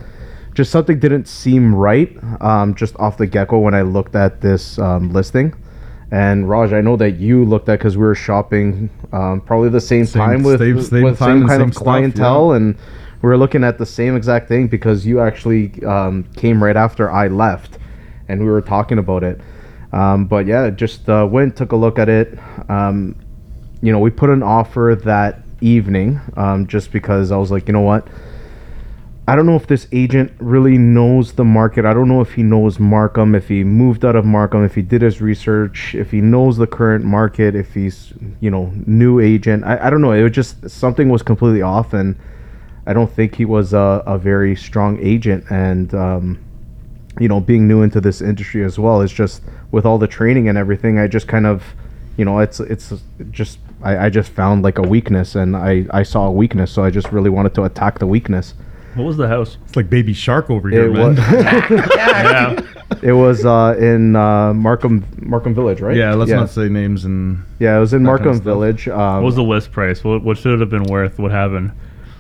just something didn't seem right um, just off the get go when I looked at this um, listing. And Raj, I know that you looked at because we were shopping um, probably the same, Same- time with, same- same with time same kind same of stuff, clientele, yeah. and we were looking at the same exact thing because you actually um, came right after I left, and we were talking about it. Um, but yeah, just uh, went took a look at it. Um, you know, we put an offer that evening um, just because I was like, you know what. I don't know if this agent really knows the market. I don't know if he knows Markham, if he moved out of Markham, if he did his research, if he knows the current market, if he's, you know, new agent. I, I don't know. It was just something was completely off, and I don't think he was a, a very strong agent. And, um, you know, being new into this industry as well, is just with all the training and everything, I just kind of, you know, it's, it's just, I, I just found like a weakness, and I, I saw a weakness, so I just really wanted to attack the weakness. what was the house? It's like baby shark over here, It man. was, Yeah. it was uh, in uh, Markham Markham Village, right? yeah, let's yeah. not say names and Yeah, it was in that kind Markham of. Village. Um, What was the list price? What, what should it have been worth? What happened?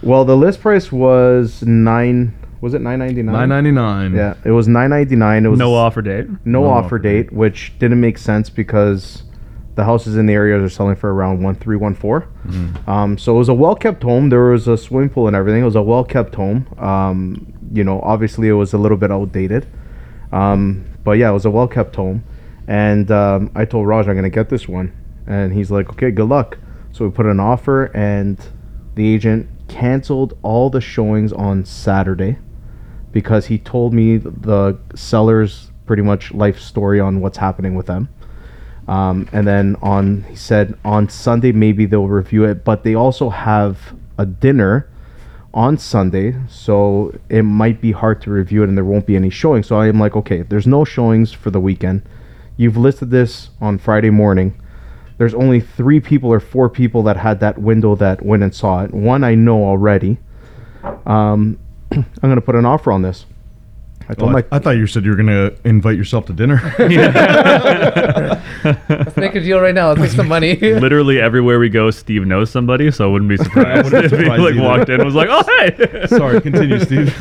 well, the list price was nine. Was it nine ninety nine? nine ninety nine. Yeah, it was nine ninety nine. It was No offer date. no, offer offer date, which didn't make sense because the houses in the area are selling for around one three one four. Um, so it was a well kept home. There was a swimming pool and everything. It was a well kept home. Um, you know, obviously it was a little bit outdated, um, but yeah, it was a well kept home. And um, I told Raj I'm gonna get this one, and he's like, okay, good luck. So we put an offer, and the agent canceled all the showings on Saturday because he told me the seller's pretty much life story on what's happening with them. Um, and then on, he said on Sunday maybe they'll review it, but they also have a dinner on Sunday, so it might be hard to review it, and there won't be any showings. So I am like, okay, there's no showings for the weekend. You've listed this on Friday morning. There's only three people or four people that had that window that went and saw it. One I know already. Um, I'm gonna put an offer on this. I told I, my I thought you said you were gonna invite yourself to dinner. Let's make a deal right now. Let's make some money. Literally everywhere we go, Steve knows somebody, so I wouldn't be surprised wouldn't if he like either. walked in and was like, "Oh, hey." Sorry, continue, Steve.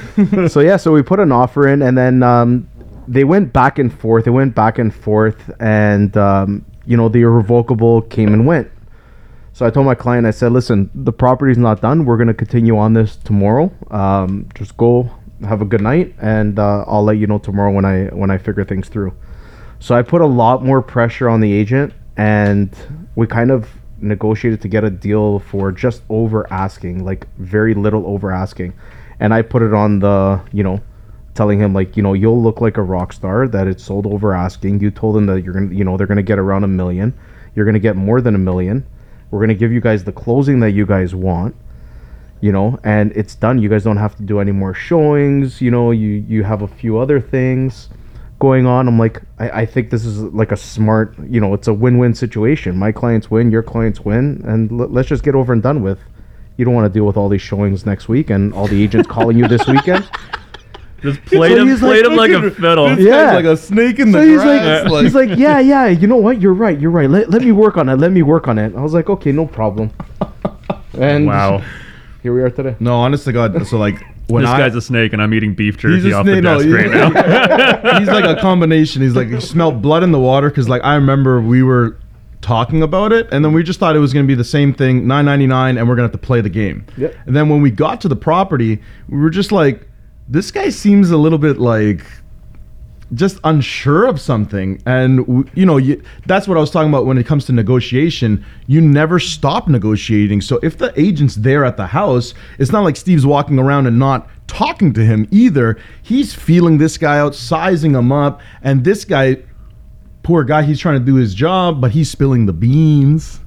so yeah, so we put an offer in, and then um, they went back and forth. They went back and forth, and um, you know the irrevocable came and went. So I told my client, I said, "Listen, the property's not done. We're gonna continue on this tomorrow. Um, just go have a good night, and uh, I'll let you know tomorrow when I when I figure things through." So I put a lot more pressure on the agent, and we kind of negotiated to get a deal for just over asking, like very little over asking. And I put it on the, you know, telling him like, you know, you'll look like a rock star that it's sold over asking. You told them that you're gonna, you know, they're gonna get around a million. You're gonna get more than a million. We're gonna give you guys the closing that you guys want you know and it's done. You guys don't have to do any more showings you know you you have a few other things going on. I'm like i, I think this is like a smart you know it's a win-win situation. My clients win your clients win and l- let's just get over and done with. You don't want to deal with all these showings next week and all the agents calling you this weekend Just played So him, he's like, played him like a fiddle. This Yeah. guy's like a snake in the so he's grass. like, he's like yeah yeah you know what you're right you're right let, let me work on it let me work on it i was like okay no problem and Wow, here we are today no, honest to God. So like when this I, guy's a snake, and I'm eating beef He's jerky a off the snake. No, desk he- right now. he's like a combination. He's like he smelled blood in the water because like I remember we were talking about it and then we just thought it was going to be the same thing 999 and we're going to have to play the game Yep. and then when we got to the property we were just like this guy seems a little bit like just unsure of something. And you know you, that's what i was talking about when it comes to negotiation. You never stop negotiating. So if the agent's there at the house it's not like steve's walking around and not talking to him either. He's feeling this guy out sizing him up and this guy poor guy he's trying to do his job but he's spilling the beans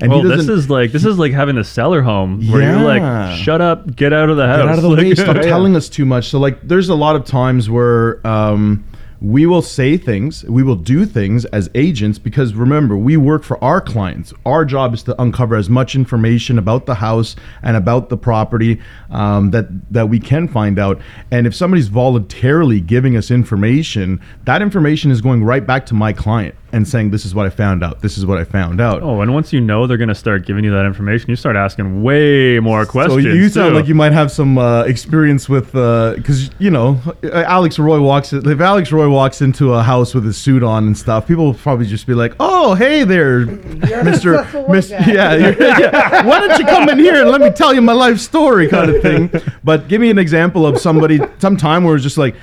and well, this is like this is like having a seller home where you're like, shut up, get out of the house. Get out of the Like- way. Stop telling us too much. So like, there's a lot of times where um, we will say things, we will do things as agents because remember, we work for our clients. Our job is to uncover as much information about the house and about the property um, that that we can find out. And if somebody's voluntarily giving us information, that information is going right back to my client and saying, "This is what I found out. This is what I found out." Oh, and once you know they're gonna start giving you that information, you start asking way more questions. So you sound too. like you might have some uh, experience with because you know uh, Alex Roy walks if Alex Roy walks into a house with his suit on and stuff, people will probably just be like, "Oh, hey there, Mister, Mister, yeah, yeah. Why don't you come in here and let me tell you my life story, kind of thing." But give me an example of somebody sometime where it's just like,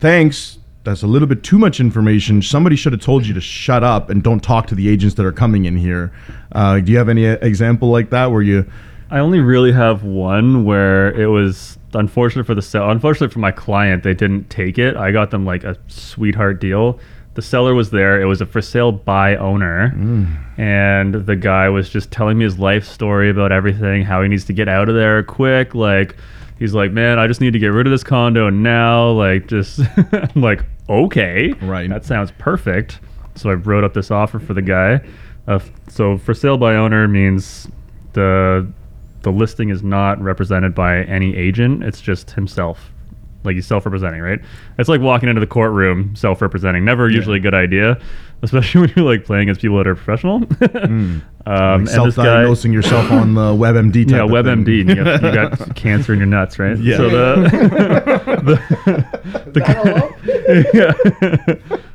"Thanks." That's a little bit too much information. Somebody should have told you to shut up and don't talk to the agents that are coming in here. Uh, do you have any example like that where you? I only really have one where it was unfortunate for the sell. Unfortunately for my client, they didn't take it. I got them like a sweetheart deal. The seller was there. It was a for sale by owner, and the guy was just telling me his life story about everything, how he needs to get out of there quick. Like he's like, man, I just need to get rid of this condo now. Like just I'm like, okay, Right. that sounds perfect. So I wrote up this offer for the guy. Uh, so for sale by owner means the the listing is not represented by any agent. It's just himself. Like he's self-representing, right? It's like walking into the courtroom self-representing. Never usually a good idea, especially when you're like playing as people that are professional. um, and this guy, self-diagnosing yourself on the WebMD. Type yeah, of WebMD. thing. and You got, you got cancer in your nuts, right? Yeah. So the, the, the yeah.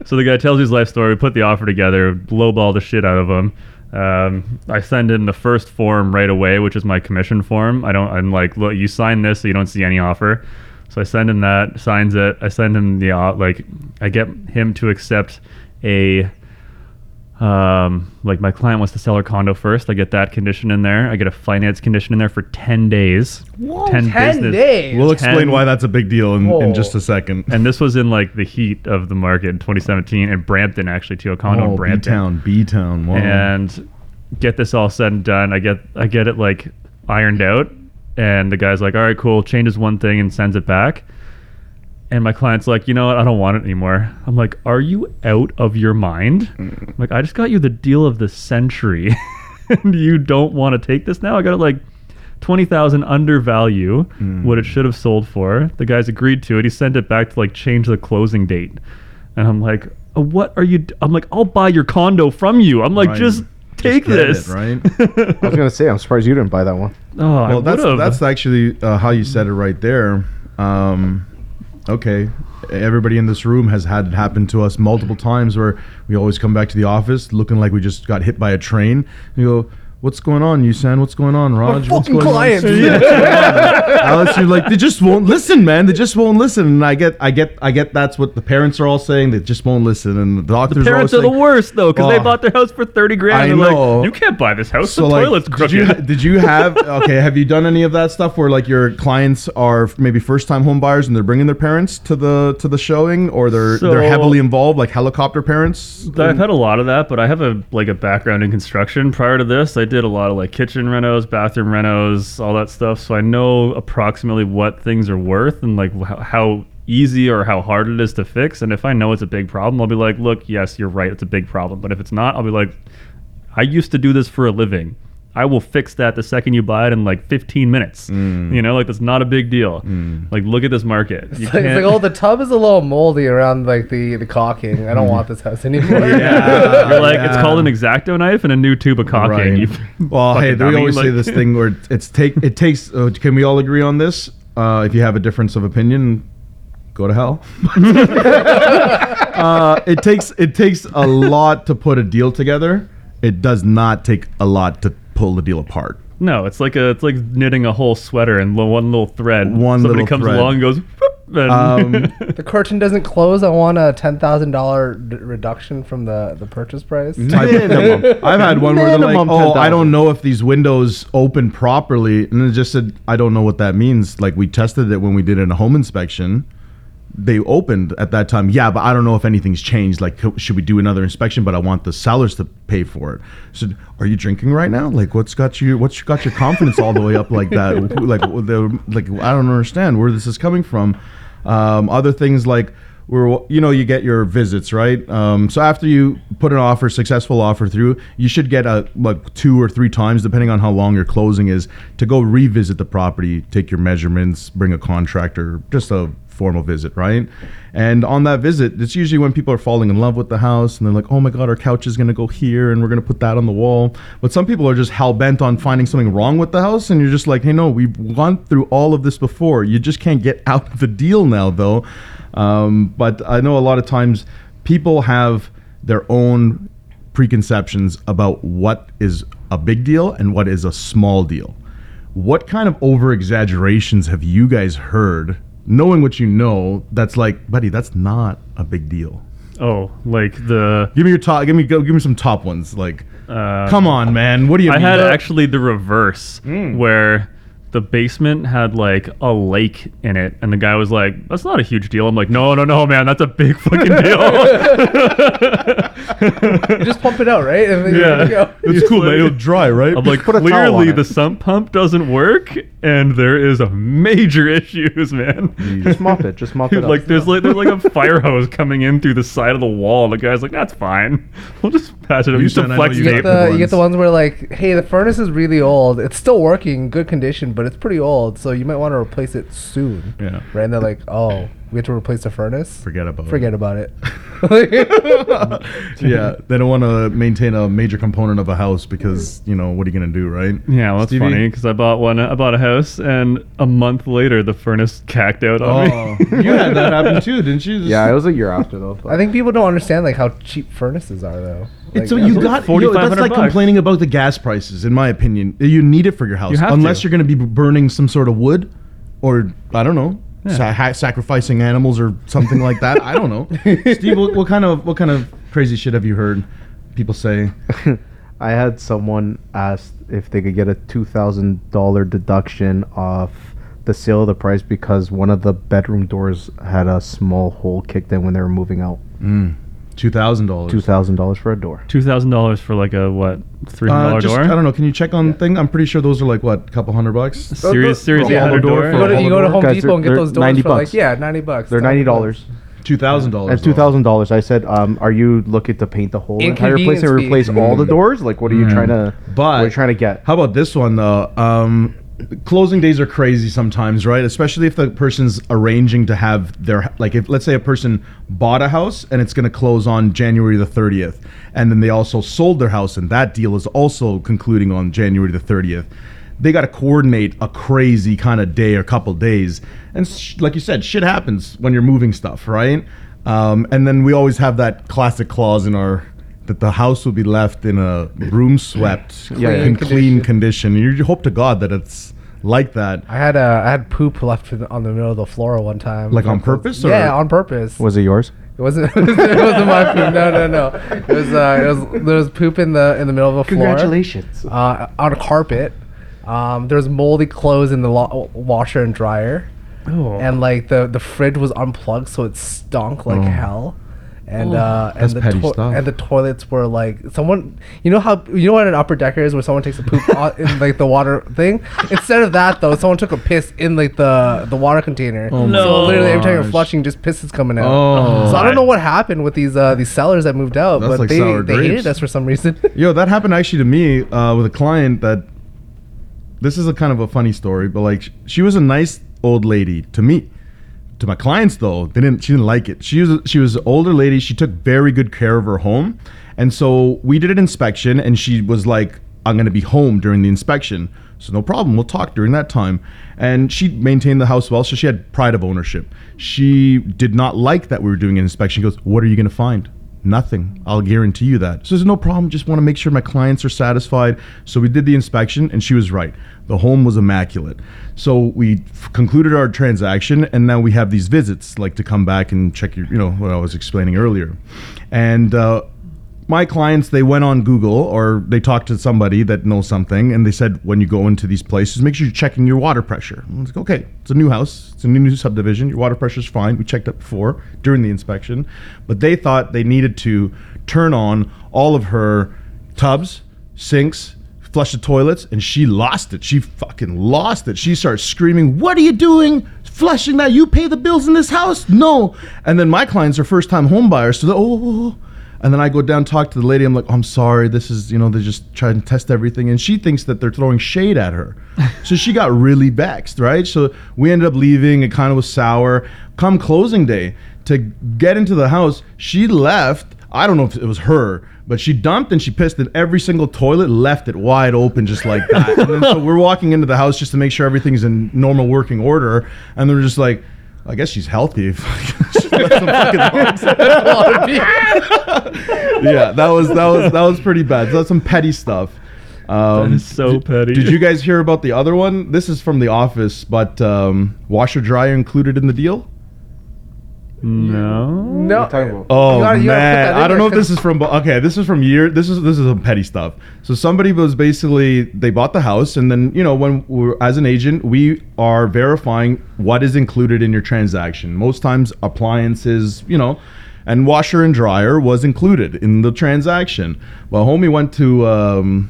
so the guy tells his life story. We put the offer together, lowball the shit out of him. Um, I send him the first form right away, which is my commission form. I don't. I'm like, look, you sign this, so you don't see any offer. So I send him that, signs it. I send him the uh, like, I get him to accept a um, like my client wants to sell her condo first. I get that condition in there. I get a finance condition in there for ten days. Ten, 10 days. We'll explain 10 why that's a big deal in, in just a second. And this was in like the heat of the market in 2017 in Brampton, actually, to a condo in oh, B Brampton. Town, B Town. Wow. And get this all said and done. I get I get it like ironed out, and the guy's like, "All right, cool." Changes one thing and sends it back. And my client's like, you know what? I don't want it anymore. I'm like, are you out of your mind? Mm. I'm like, I just got you the deal of the century, and you don't want to take this now? I got it like twenty thousand under value Mm. what it should have sold for. The guy's agreed to it. He sent it back to like change the closing date, and I'm like, "Uh, what are you? d-" I'm like, I'll buy your condo from you. I'm like, Right. just Just take get it, this, right? I was gonna say, I'm surprised you didn't buy that one. Oh, I well, that's would've. that's actually uh, how you said it right there. Um, okay, everybody in this room has had it happen to us multiple times where we always come back to the office looking like we just got hit by a train. You go, what's going on, Yusan? What's going on, Raj? What's fucking going clients. on? Yeah, what's going on? Alex, you're like, they just won't listen, man. They just won't listen. And I get, I get, I get. That's what the parents are all saying. They just won't listen, and the doctors. The Parents are are all the worst though, because they bought their house for thirty grand. I and they're know. like, you can't buy this house. So the like, toilet's did you did you have okay? Have you done any of that stuff where like your clients are maybe first time home buyers and they're bringing their parents to the to the showing, or they're So- they're heavily involved, like helicopter parents? I've had a lot of that, but I have a like a background in construction. Prior to this, I did a lot of like kitchen renos, bathroom renos, all that stuff. So I know approximately what things are worth and like how easy or how hard it is to fix. And if I know it's a big problem, I'll be like, "Look, yes, you're right, it's a big problem." But if it's not, I'll be like, "I used to do this for a living. I will fix that the second you buy it in like 15 minutes." You know, like that's not a big deal. Like look at this market. It's like, it's like, oh, the tub is a little moldy around like the the caulking. I don't want this house anymore. Yeah. You're like, it's called an X-Acto knife and a new tube of caulking. Right. Well, hey, fucking we dummy, always say this thing where it's take it takes. Uh, can we all agree on this? Uh, if you have a difference of opinion, go to hell. uh, it takes it takes a lot to put a deal together. It does not take a lot to pull the deal apart. No, it's like a it's like knitting a whole sweater and lo- one little thread. One Somebody little comes thread. along and goes. And Um, The curtain doesn't close. I want a ten thousand dollar reduction from the the purchase price. minimum. I've had one where they're like, Minimum "Oh, I don't know if these windows open properly," and it just said, "I don't know what that means." Like we tested it when we did it in a home inspection. They opened at that time, yeah, but I don't know if anything's changed. Like, should we do another inspection? But I want the sellers to pay for it. So, are you drinking right now? Like, what's got you? What's got your confidence all the way up like that? Like, the like, I don't understand where this is coming from. Um, other things like where you know you get your visits right um, so after you put an offer successful offer through you should get a like two or three times depending on how long your closing is to go revisit the property take your measurements bring a contractor just a formal visit right? And on that visit it's usually when people are falling in love with the house and they're like oh my god our couch is going to go here and we're going to put that on the wall. But some people are just hell-bent on finding something wrong with the house and you're just like hey no we've gone through all of this before. You just can't get out of the deal now though. Um, but I know a lot of times people have their own preconceptions about what is a big deal and what is a small deal. What kind of over exaggerations have you guys heard, knowing what you know, that's like, buddy, that's not a big deal? oh, like the. Give me your top. Give me go. give me some top ones. Like, Uh, come on, man. What do you? I mean? had actually the reverse where the basement had like a lake in it, and the guy was like, "That's not a huge deal." I'm like, "No, no, no, man, that's a big fucking deal." Just pump it out, right? And then Yeah. yeah. you go. It's cool, man. It'll dry, right? I'm like, Put a clearly it." the sump pump doesn't work, and there is a major issues, man. Just mop it. Just mop it up. like there's like there's like a fire hose coming in through the side of the wall. The guy's like, "That's fine. We'll just patch it up." You Use some said I know flex you You Tape get the you get the ones where like, hey, the furnace is really old. It's still working, good condition, but it's pretty old. So you might want to replace it soon. Yeah. Right? And they're like, oh, we have to replace the furnace. Forget about it. Forget about it. yeah, they don't want to maintain a major component of a house because you know what are you gonna do, right? Yeah, well, that's Stevie? funny because I bought one. I bought a house, and a month later, the furnace cacked out on Oh, me. you had that happen too, didn't you? yeah, it was a year after though. I think people don't understand like how cheap furnaces are though. Like, It's so you so- got you know, that's like bucks. complaining about the gas prices. In my opinion, you need it for your house You have unless to. you're going to be burning some sort of wood, or I don't know, sa- sacrificing animals or something like that. I don't know. Steve, what, what kind of what kind of crazy shit have you heard people say? I had someone ask if they could get a two thousand dollar deduction off the sale of the price because one of the bedroom doors had a small hole kicked in when they were moving out. Hmm. Two thousand dollars. Two thousand dollars for a door. Two thousand dollars for like a what three hundred Uh, just, door? I don't know. Can you check on thing? I'm pretty sure those are like what, a couple hundred bucks. Serious, serious for a yeah, door door. You go to, you go to Home Guys, Depot and get those doors 90 for like yeah, ninety bucks. They're ninety dollars. Two thousand dollars. At two thousand dollars, I said, um, "Are you looking to paint the whole entire place and Inconvenience fee. replace all the doors? Like, what are you Mm. trying to? But what are you trying to get?" How about this one though? Um, closing days are crazy sometimes, right? Especially if the person's arranging to have their like if let's say a person bought a house and it's going to close on January the 30th and then they also sold their house and that deal is also concluding on January the 30th. they got to coordinate a crazy kind of day or couple days. And sh- like you said, shit happens when you're moving stuff, right? Um, and then we always have that classic clause in our that the house will be left in a room swept, Yeah, yeah. in clean condition. You, you hope to God that it's like that. I had uh, I had poop left the- on the middle of the floor one time. Like on purpose, or- Yeah, on purpose. Was it yours? It wasn't. it wasn't my poop. No, no, no. It was. Uh, it was. There was poop in the in the middle of the floor. Congratulations. Uh, on a carpet. Um, there was moldy clothes in the lo- washer and dryer, Oh. and like the the fridge was unplugged, so it stunk like hell. And uh, and the to- and the toilets were like someone. You know how you know what an upper decker is, where someone takes a poop in like the water thing. Instead of that, though, someone took a piss in like the the water container. Oh my so literally every time you're flushing, just piss is coming out. Oh. So I don't know what happened with these uh, these sellers that moved out, That's but like they, they hated us for some reason. Yo, that happened actually to me uh, with a client that. This is a kind of a funny story, but like sh- she was a nice old lady to me. To my clients though, they didn't. She didn't like it. She was she was an older lady. She took very good care of her home, and so we did an inspection, and she was like, "I'm going to be home during the inspection." So no problem. We'll talk during that time. And she maintained the house well, so she had pride of ownership. She did not like that we were doing an inspection. She goes, "What are you going to find?" Nothing. I'll guarantee you that. So there's no problem. Just want to make sure my clients are satisfied. So we did the inspection, and she was right. The home was immaculate. So we f- concluded our transaction, and now we have these visits, like to come back and check your, you know, what I was explaining earlier. And uh, my clients, they went on Google or they talked to somebody that knows something, and they said, when you go into these places, make sure you're checking your water pressure. I was like, okay, it's a new house, it's a new, new subdivision, your water pressure's fine. We checked it before during the inspection, but they thought they needed to turn on all of her tubs, sinks, flush the toilets, and she lost it. She fucking lost it. She starts screaming, What are you doing? Flushing that? You pay the bills in this house? No. And then my clients are first time home buyers, so they're, oh, oh, oh, oh. And then I go down talk to the lady. I'm like, oh, I'm sorry. This is, you know, they're just trying to test everything, and she thinks that they're throwing shade at her. so she got really vexed, right? So we ended up leaving. It kind of was sour. Come closing day to get into the house, she left. I don't know if it was her, but she dumped and she pissed in every single toilet, left it wide open just like that. and then so we're walking into the house just to make sure everything's in normal working order, and they're just like. I guess she's healthy. She some fucking lumps. yeah, that was that was that was pretty bad. So that's some petty stuff. Um, That is so did- petty. Did you guys hear about the other one? This is from The Office, but um, washer dryer included in the deal. No. no, talking about- Oh You gotta- you gotta put man, that I don't know if this is from. Okay, this is from year. This is this is some petty stuff. So somebody was basically they bought the house, and then you know when we're as an agent, we are verifying what is included in your transaction. Most times, appliances, you know, and washer and dryer was included in the transaction. Well, homie went to. Um,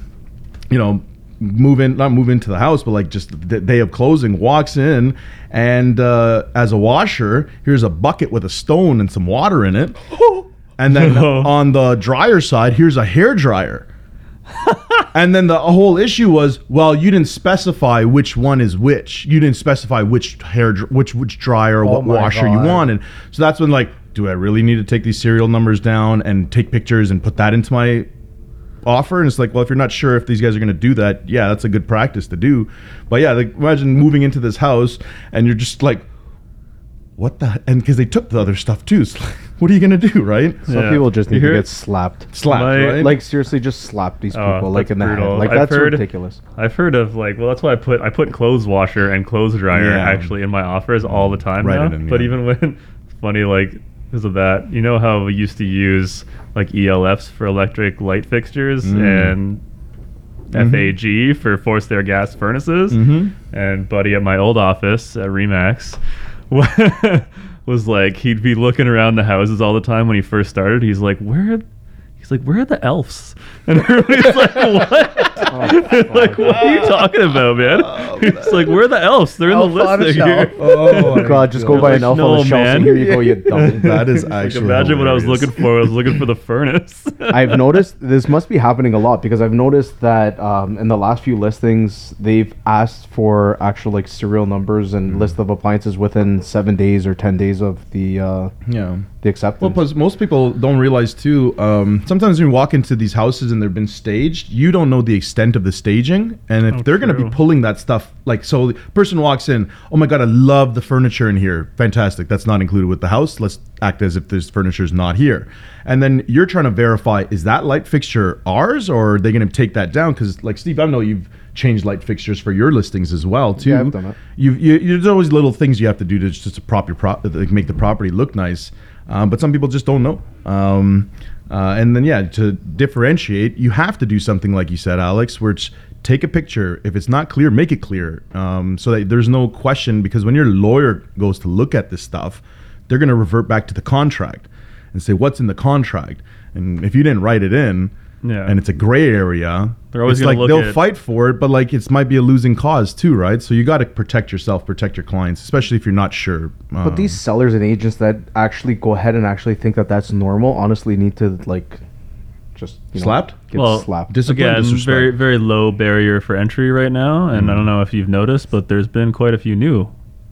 you know, move in, not move into the house, but like just the day of closing, walks in, and uh, as a washer, here's a bucket with a stone and some water in it. And then on the dryer side, here's a hair dryer. and then the whole issue was, well, you didn't specify which one is which. You didn't specify which hair, which which dryer, Oh what washer you God. wanted. So that's when like, do I really need to take these serial numbers down and take pictures and put that into my offer and it's like well if you're not sure if these guys are going to do that yeah that's a good practice to do but yeah like imagine moving into this house and you're just like what the and because they took the other stuff too it's like, what are you going to do right Some Yeah. people just You need to get it? slapped. slapped My- right Like seriously, just slap these Oh, people like in the brutal. head. Like I've that's heard- ridiculous. I've heard of like, well, that's why I put I put clothes washer and clothes dryer Yeah. actually in my offers all the time Write now. it in, But even when funny like because of that, you know how we used to use like ELFs for electric light fixtures Mm. and Mhm. FAG for forced air gas furnaces. Mhm. And buddy at my old office at Remax was like he'd be looking around the houses all the time when he first started. He's like, where? He's like, where are the elves? And everybody's like, what? like, what are you talking about, man? He's like, where are the elves? They're in the on a list here. oh God, just go God. buy an elf on No, the shelf man. and here you go, you dumb. that is Like, actually imagine what I was looking for. I was looking for the furnace. I've noticed this must be happening a lot because I've noticed that um, in the last few listings they've asked for actual like serial numbers and Mm. list of appliances within seven days or ten days of the uh, yeah the acceptance. Well, plus most people don't realize too. Um, sometimes sometimes when you walk into these houses and they've been staged, you don't know the extent of the staging. And if Oh, they're going to be pulling that stuff, like, so the person walks in, oh my God, I love the furniture in here. Fantastic. That's not included with the house. Let's act as if this furniture is not here. And then you're trying to verify, is that light fixture ours or are they going to take that down? Because, like, Steve, I know you've changed light fixtures for your listings as well, too. Yeah, I've done it. You, you, there's always little things you have to do to just to prop your prop, like make the property look nice. Um, but some people just don't know. Um, uh, and then yeah, to differentiate, you have to do something like you said, Alex, where it's take a picture. If it's not clear, make it clear, um, so that there's no question. Because when your lawyer goes to look at this stuff, they're going to revert back to the contract and say what's in the contract. And if you didn't write it in, Yeah. and it's a gray area, They're always it's like look they'll at- fight for it, but like it might be a losing cause too, right? So you got to protect yourself, protect your clients, especially if you're not sure. But Um, these sellers and agents that actually go ahead and actually think that that's normal, honestly, need to like just you know, Slapped? Get Well, slapped. discipline, Again, disrespect. very very low barrier for entry right now, and I don't know if you've noticed, but there's been quite a few new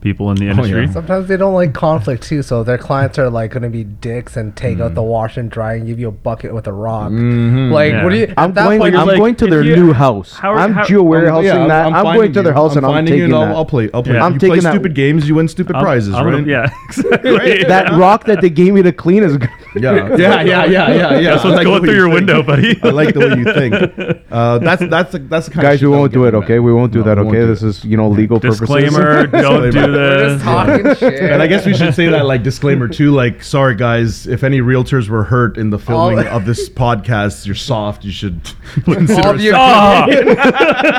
people in the Oh, industry. yeah. Sometimes they don't like conflict too, so their clients are like gonna be dicks and take out the wash and dry and give you a bucket with a rock. Mhm. Like, Yeah. what do you? I'm at that going. point, I'm like, going to if their you- new house. how are- I'm how- geo warehousing yeah, that. I'm, finding going to their you. house and I'm finding taking you and that. I'll, I'll play. I'll play. Yeah. I'm play taking that- stupid games, you win stupid I'm- prizes, I'm- right? Yeah, exactly. that rock that they gave me to clean is. Good. yeah, yeah, yeah, yeah, yeah, yeah. That's what's like going through your think. window, buddy. I like the way you think. Uh, that's that's the, that's the kind of Guys, shit we that'll won't do it. Okay, we won't do No, that. Okay, do this is you know legal Disclaimer: purposes. Don't do We're just this. talking shit. And I guess we should say that like disclaimer too. Like, sorry guys, if any realtors were hurt in the filming of this podcast, you're soft. You should all consider. the opinions,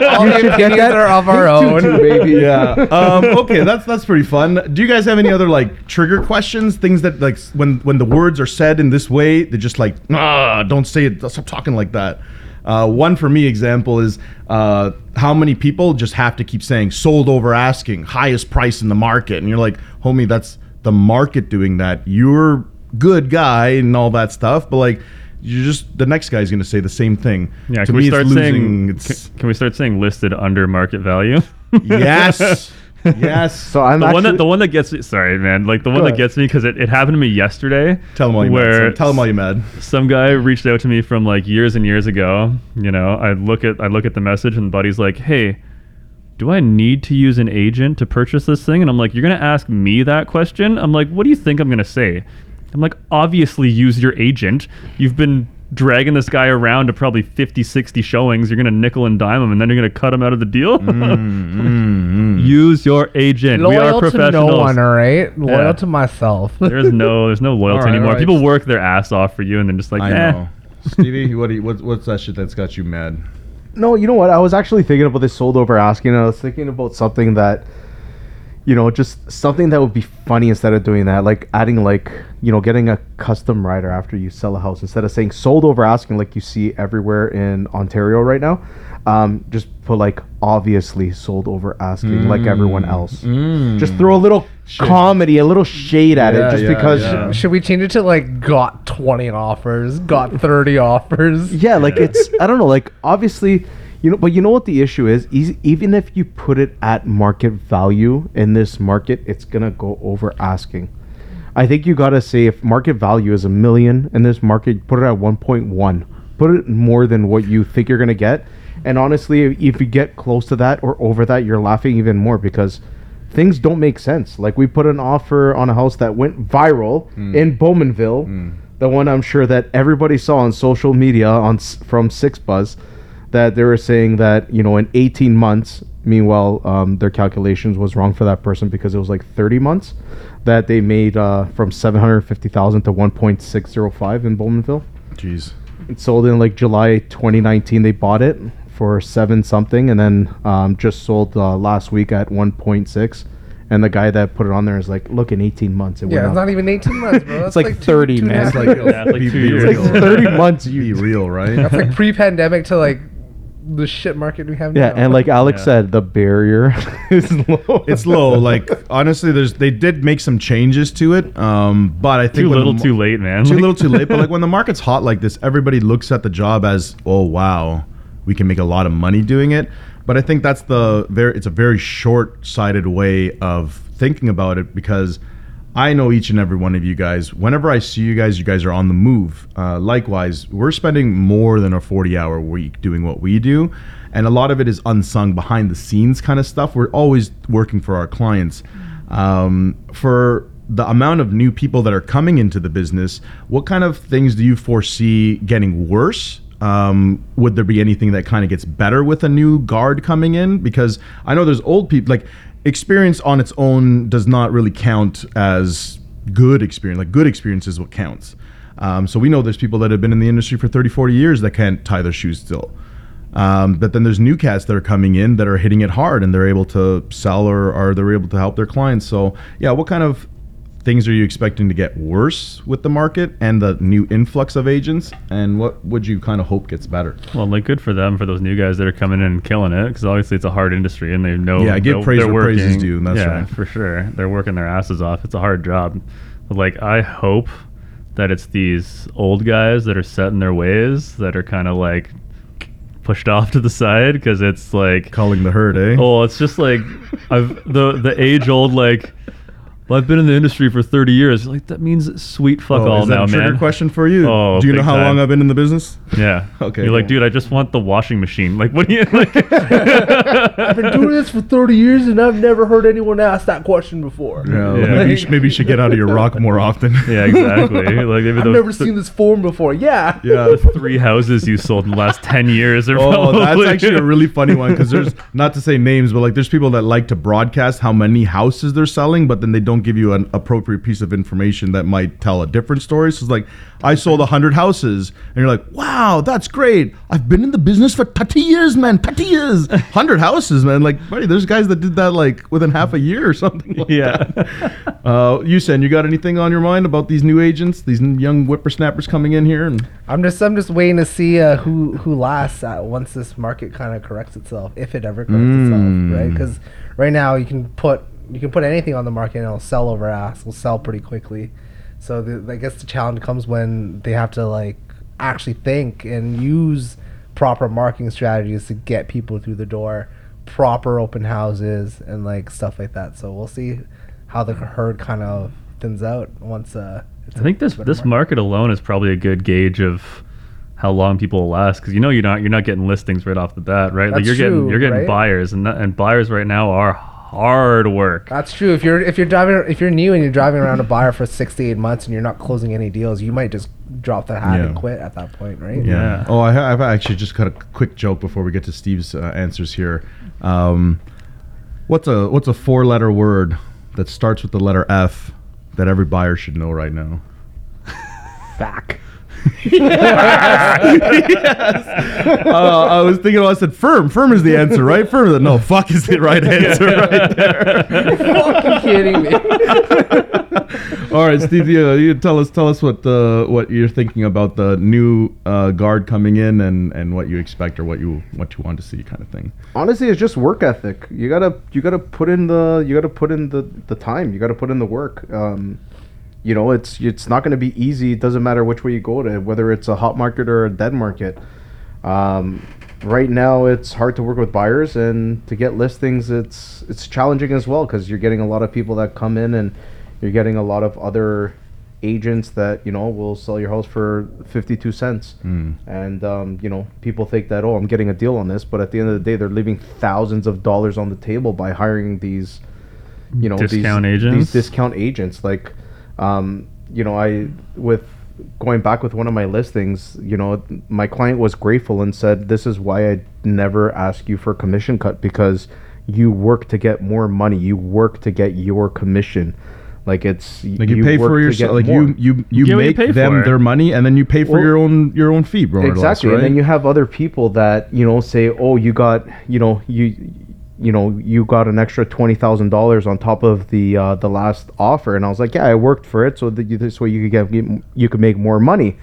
all the opinions are of our own. baby. yeah. Um, okay, that's that's pretty fun. Do you guys have any other like trigger questions? Things that like when when the words are said in this way, they're just like, ah, don't say it. Stop talking like that. Uh, one for me example is uh, how many people just have to keep saying sold over asking, highest price in the market, and you're like, homie, that's the market doing that. You're good guy and all that stuff, but like. you're just the next guy's going to say the same thing. Yeah, to can me, we start losing. saying? It's, Can, can we start saying listed under market value? yes, yes. So I'm the actually. one that the one that gets me. Sorry, man. Like the one that ahead. gets me because it, it happened to me yesterday. Tell them all you where mad. son. Tell them all you mad. some guy reached out to me from like years and years ago. You know, I look at I look at the message and buddy's like, "Hey, do I need to use an agent to purchase this thing?" And I'm like, "You're gonna ask me that question?" I'm like, "What do you think I'm gonna say?" I'm like, "Obviously, use your agent. You've been." Dragging this guy around to probably 50, 60 showings. You're going to nickel and dime him and then you're going to cut him out of the deal. Use your agent. we are Loyal to no one, all right. Loyal Yeah. to myself. There's no, there's no loyalty All right, anymore. all right. People work their ass off for you and then just like, I eh. know. Stevie, what, you, what what's that shit that's got you mad? No, you know what? I was actually thinking about this sold over asking. And I was thinking about something that, you know, just something that would be funny instead of doing that, like adding like, you know, getting a custom rider after you sell a house instead of saying sold over asking like you see everywhere in Ontario right now. Um, just put like obviously sold over asking like everyone else. Just throw a little comedy, a little shade at Yeah, it, just yeah, because. yeah. Should we change it to like got 20 offers, got 30 offers? Yeah, like it's I don't know, like obviously, you know, but you know what the issue is? Even if you put it at market value in this market, it's gonna go over asking. I think you gotta say if market value is a million in this market, put it at one point one. Put it more than what you think you're gonna get. And honestly, if you get close to that or over that, you're laughing even more because things don't make sense. Like we put an offer on a house that went viral hmm. in Bowmanville, hmm. the one I'm sure that everybody saw on social media on s- from 6ixBuzz, that they were saying that you know in 18 months. Meanwhile, um, their calculations was wrong for that person because it was like 30 months that they made uh, from 750,000 to 1.605 in Bowmanville. Jeez. It sold in like July 2019. They bought it for seven something, and then um, just sold uh, last week at 1.6. And the guy that put it on there is like, look, in 18 months, it Yeah, it's up. not even 18 months, bro. That's like two- 30, two and man. half It's like. Yeah, it's like be, be years. It's like 30 months. You be real, right? That's like pre-pandemic to like the shit market we have yeah, now. and like Alex Yeah. said, the barrier is low. it's low. Like honestly, there's they did make some changes to it, um, but I think Too when the little, mo- too late, man. Too Like- little, too late. But like when the market's hot like this, everybody looks at the job as, oh wow, we can make a lot of money doing it. But I think that's the very it's a very short-sighted way of thinking about it because I know each and every one of you guys. Whenever I see you guys, you guys are on the move. Uh, likewise, we're spending more than a 40 hour week doing what we do. And a lot of it is unsung behind the scenes kind of stuff. We're always working for our clients. Um, for the amount of new people that are coming into the business, what kind of things do you foresee getting worse um, would there be anything that kind of gets better with a new guard coming in? Because I know there's old people like experience on its own does not really count as good experience. Like good experience is what counts. Um, so we know there's people that have been in the industry for 30, 40 years that can't tie their shoes still. Um, but then there's new cats that are coming in that are hitting it hard and they're able to sell or, or they're able to help their clients. So yeah, what kind of things are you expecting to get worse with the market and the new influx of agents and what would you kind of hope gets better Well, like good for them for those new guys that are coming in and killing it because obviously it's a hard industry and they know. Yeah, give praise where praise is due, that's yeah, right. for sure. They're working their asses off. It's a hard job. But like I hope that it's these old guys that are set in their ways that are kind of like pushed off to the side because it's like calling the herd eh Oh, it's just like I've the the age old like. Well, I've been in the industry for 30 years. Like that means sweet fuck Oh, all is that now, a trigger man. question for you Oh, do you know big how time. long i've been in the business Yeah. Okay, You're like, dude, I just want the washing machine. Like, what do you like? I've been doing this for 30 years and I've never heard anyone ask that question before. yeah, Yeah. Maybe, you should, maybe you should get out of your rock more often yeah, exactly. Like maybe I've never th- seen this form before. Yeah. yeah the three houses you sold in the last 10 years. Are Oh, that's actually a really funny one because there's not to say names, but like there's people that like to broadcast how many houses they're selling, but then they don't give you an appropriate piece of information that might tell a different story. So it's like, I sold hundred houses, and you're like, wow, that's great. I've been in the business for 30 years, man, 30 years, hundred houses, man. Like, buddy, there's guys that did that like within half a year or something. Like Yeah. That. Uh, you said you got anything on your mind about these new agents, these young whippersnappers coming in here? And I'm just I'm just waiting to see uh, who who lasts uh, once this market kind of corrects itself, if it ever corrects Mm. itself, right? Because right now you can put you can put anything on the market and it'll sell over ass. It'll sell pretty quickly. So the, I guess the challenge comes when they have to like actually think and use proper marketing strategies to get people through the door, proper open houses and like stuff like that. So we'll see how the herd kind of thins out once. Uh, it's I think this this market alone is probably a good gauge of how long people will last because you know you're not you're not getting listings right off the bat, right? like That's you're getting true, you're getting right? buyers and that, and buyers right now are hard work. That's true. If you're if you're driving if you're new and you're driving around a buyer for six to eight months and you're not closing any deals, you might just drop the hat and quit at that point, right? Yeah. Oh, I, ha- I've actually just got a quick joke before we get to Steve's uh, answers here. Um, what's a what's a four letter word that starts with the letter F that every buyer should know right now? Back. Uh, I was thinking, I said firm. Firm is the answer, right? Firm. Is No, fuck is the right answer right there. fucking kidding me. All right, Steve, you, you tell us tell us what uh, what you're thinking about the new uh, guard coming in and, and what you expect or what you what you want to see, kind of thing. honestly it's just work ethic you gotta you gotta put in the you gotta put in the the time you gotta put in the work um you know it's it's not going to be easy. It doesn't matter which way you go to whether it's a hot market or a dead market. Um right now it's hard to work with buyers and to get listings it's it's challenging as well because you're getting a lot of people that come in and you're getting a lot of other agents that you know will sell your house for 52 cents. And um, you know people think that oh i'm getting a deal on this but at the end of the day they're leaving thousands of dollars on the table by hiring these you know Discount these, agents? these discount agents. Like um, you know i with going back with one of my listings you know my client was grateful and said this is why i never ask you for a commission cut because you work to get more money you work to get your commission like it's Like you, pay work for to yourself. Like more. you you you you make pay them their money, and then you pay for Well, your own your own fee, more or less, exactly right? and then you have other people that you know say oh you got you know you you know you got an extra $20000 on top of the uh, the last offer. And i was like yeah i worked for it so that you, this way you could get you could make more money.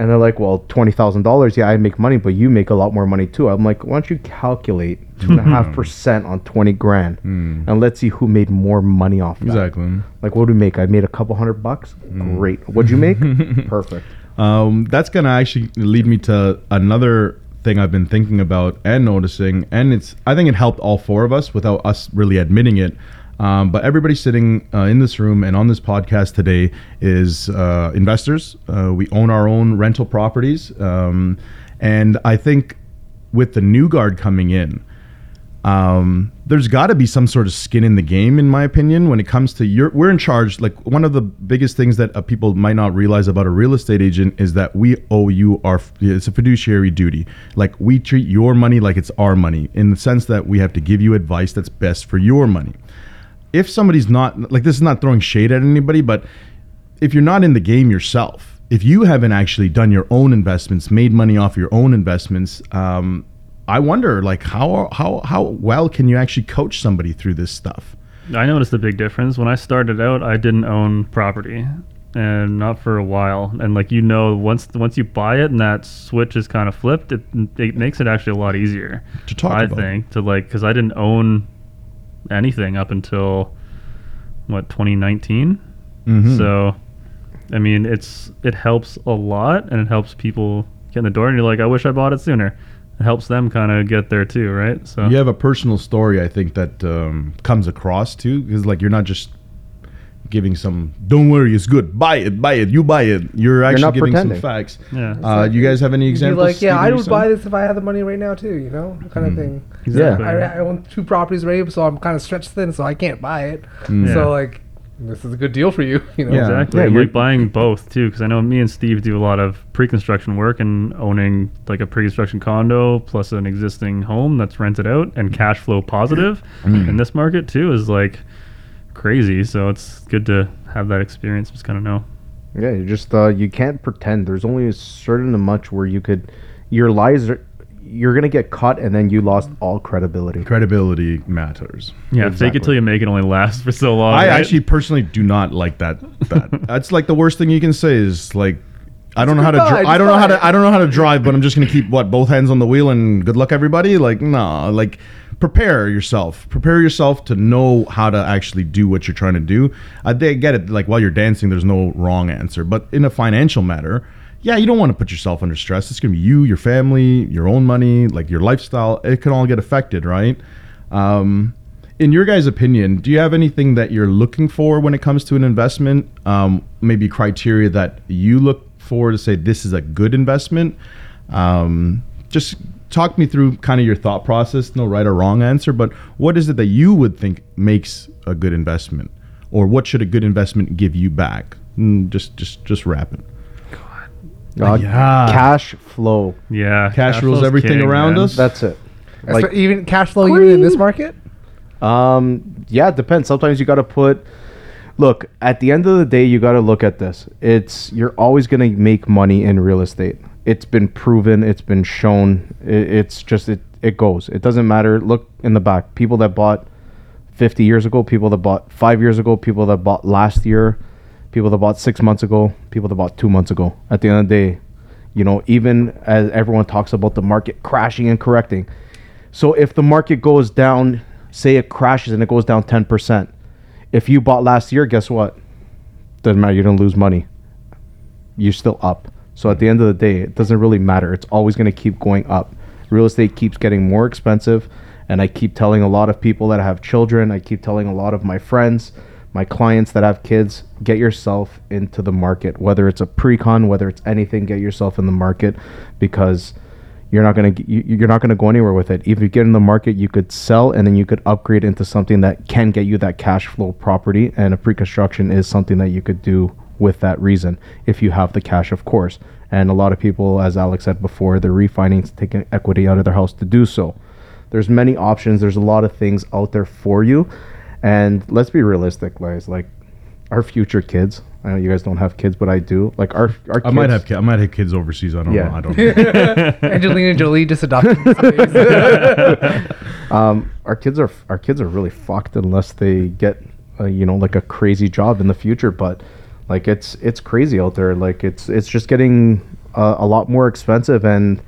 And they're like well $20000 yeah i make money but you make a lot more money too. I'm like why don't you calculate two and a half percent on 20 grand and let's see who made more money off that. exactly. like what do we make? I made a couple hundred bucks? Great. What'd you make? Perfect. Um, that's gonna actually lead me to another thing I've been thinking about and noticing, and it's I think it helped all four of us without us really admitting it. Um, but everybody sitting uh, in this room and on this podcast today is uh, investors. Uh, we own our own rental properties. Um, and I think with the new guard coming in, um, there's got to be some sort of skin in the game, in my opinion, when it comes to your. We're in charge. Like one of the biggest things that uh, people might not realize about a real estate agent is that we owe you our. It's a fiduciary duty. Like we treat your money like it's our money, in the sense that we have to give you advice that's best for your money. If somebody's not like this is not throwing shade at anybody, but if you're not in the game yourself, if you haven't actually done your own investments, made money off your own investments, um, I wonder, like, how how how well can you actually coach somebody through this stuff? I noticed a big difference when I started out. I didn't own property, and not for a while. And like you know, once once you buy it and that switch is kind of flipped, it it makes it actually a lot easier To talk I about. think to like because I didn't own anything up until what 2019. Mhm. So, I mean, it's it helps a lot, and it helps people get in the door. And you're like, I wish I bought it sooner. It helps them kind of get there too, right? So You have a personal story, I think, that um, comes across too, because like you're not just giving some. Don't worry, it's good. Buy it, buy it. You buy it. You're actually not giving pretending. some facts. yeah, Uh, you guys have any examples? like, yeah, I would son? buy this if I had the money right now too. You know, kind of thing. exactly. I, I own two properties right, so I'm kind of stretched thin, so I can't buy it. Mm. Yeah. So like, this is a good deal for you. You know. Yeah. Exactly. Yeah, you're- like buying both too, because I know me and Steve do a lot of pre-construction work and owning like a pre-construction condo plus an existing home that's rented out and cash flow positive in this market too is like crazy. So it's good to have that experience. Just kind of know. Yeah, you just uh, you can't pretend. There's only a certain much where you could, your lies are, you're gonna get caught, and then you lost all credibility. Credibility matters. Yeah, fake it till you make it only lasts for so long. I right? actually personally do not like that. That that's like the worst thing you can say is like. I don't know how to. goodbye, Dri- I don't know how to. I don't know how to drive, but I'm just gonna keep what both hands on the wheel and good luck everybody. Like no, like prepare yourself. Prepare yourself to know how to actually do what you're trying to do. I they get it. Like while you're dancing, there's no wrong answer. But in a financial matter, yeah, you don't want to put yourself under stress. It's gonna be you, your family, your own money, like your lifestyle. It can all get affected, right? Um, in your guys' opinion, do you have anything that you're looking for when it comes to an investment? Um, maybe criteria that you look for to say this is a good investment. Um, just talk me through kind of your thought process. No right or wrong answer, but what is it that you would think makes a good investment, or what should a good investment give you back? Mm, just, just, just wrap it. Uh, Yeah. Cash flow. yeah, Cash rules flow's everything around us? That's it. Like, Like, even cash flow even in this market. um, yeah, it depends. Sometimes you got to put. Look, at the end of the day, you got to look at this. It's you're always gonna make money in real estate. It's been proven. It's been shown. It, it's just it. It goes. It doesn't matter. Look in the back. People that bought 50 years ago, people that bought five years ago, people that bought last year, people that bought six months ago, people that bought two months ago. At the end of the day, you know, even as everyone talks about the market crashing and correcting. So if the market goes down, say it crashes and it goes down 10%, if you bought last year, guess what? Doesn't matter. You don't lose money. You're still up. So at the end of the day, it doesn't really matter. It's always going to keep going up. Real estate keeps getting more expensive. And I keep telling a lot of people that have children, I keep telling a lot of my friends, my clients that have kids, get yourself into the market. Whether it's a pre-con, whether it's anything, get yourself in the market because you're not gonna you, you're not gonna go anywhere with it. If you get in the market, you could sell and then you could upgrade into something that can get you that cash flow property. And a pre-construction is something that you could do with that reason if you have the cash, of course. And a lot of people, as Alex said before, they're refinancing, taking equity out of their house to do so. There's many options. There's a lot of things out there for you. And let's be realistic, guys. Like our future kids. I know you guys don't have kids, but I do. Like our our I might have ki- I might have kids overseas. I don't Yeah. know. I don't know. Angelina Jolie just adopted. um, our kids are our kids are really fucked unless they get uh, you know like a crazy job in the future. But like it's it's crazy out there. Like it's it's just getting uh, a lot more expensive, and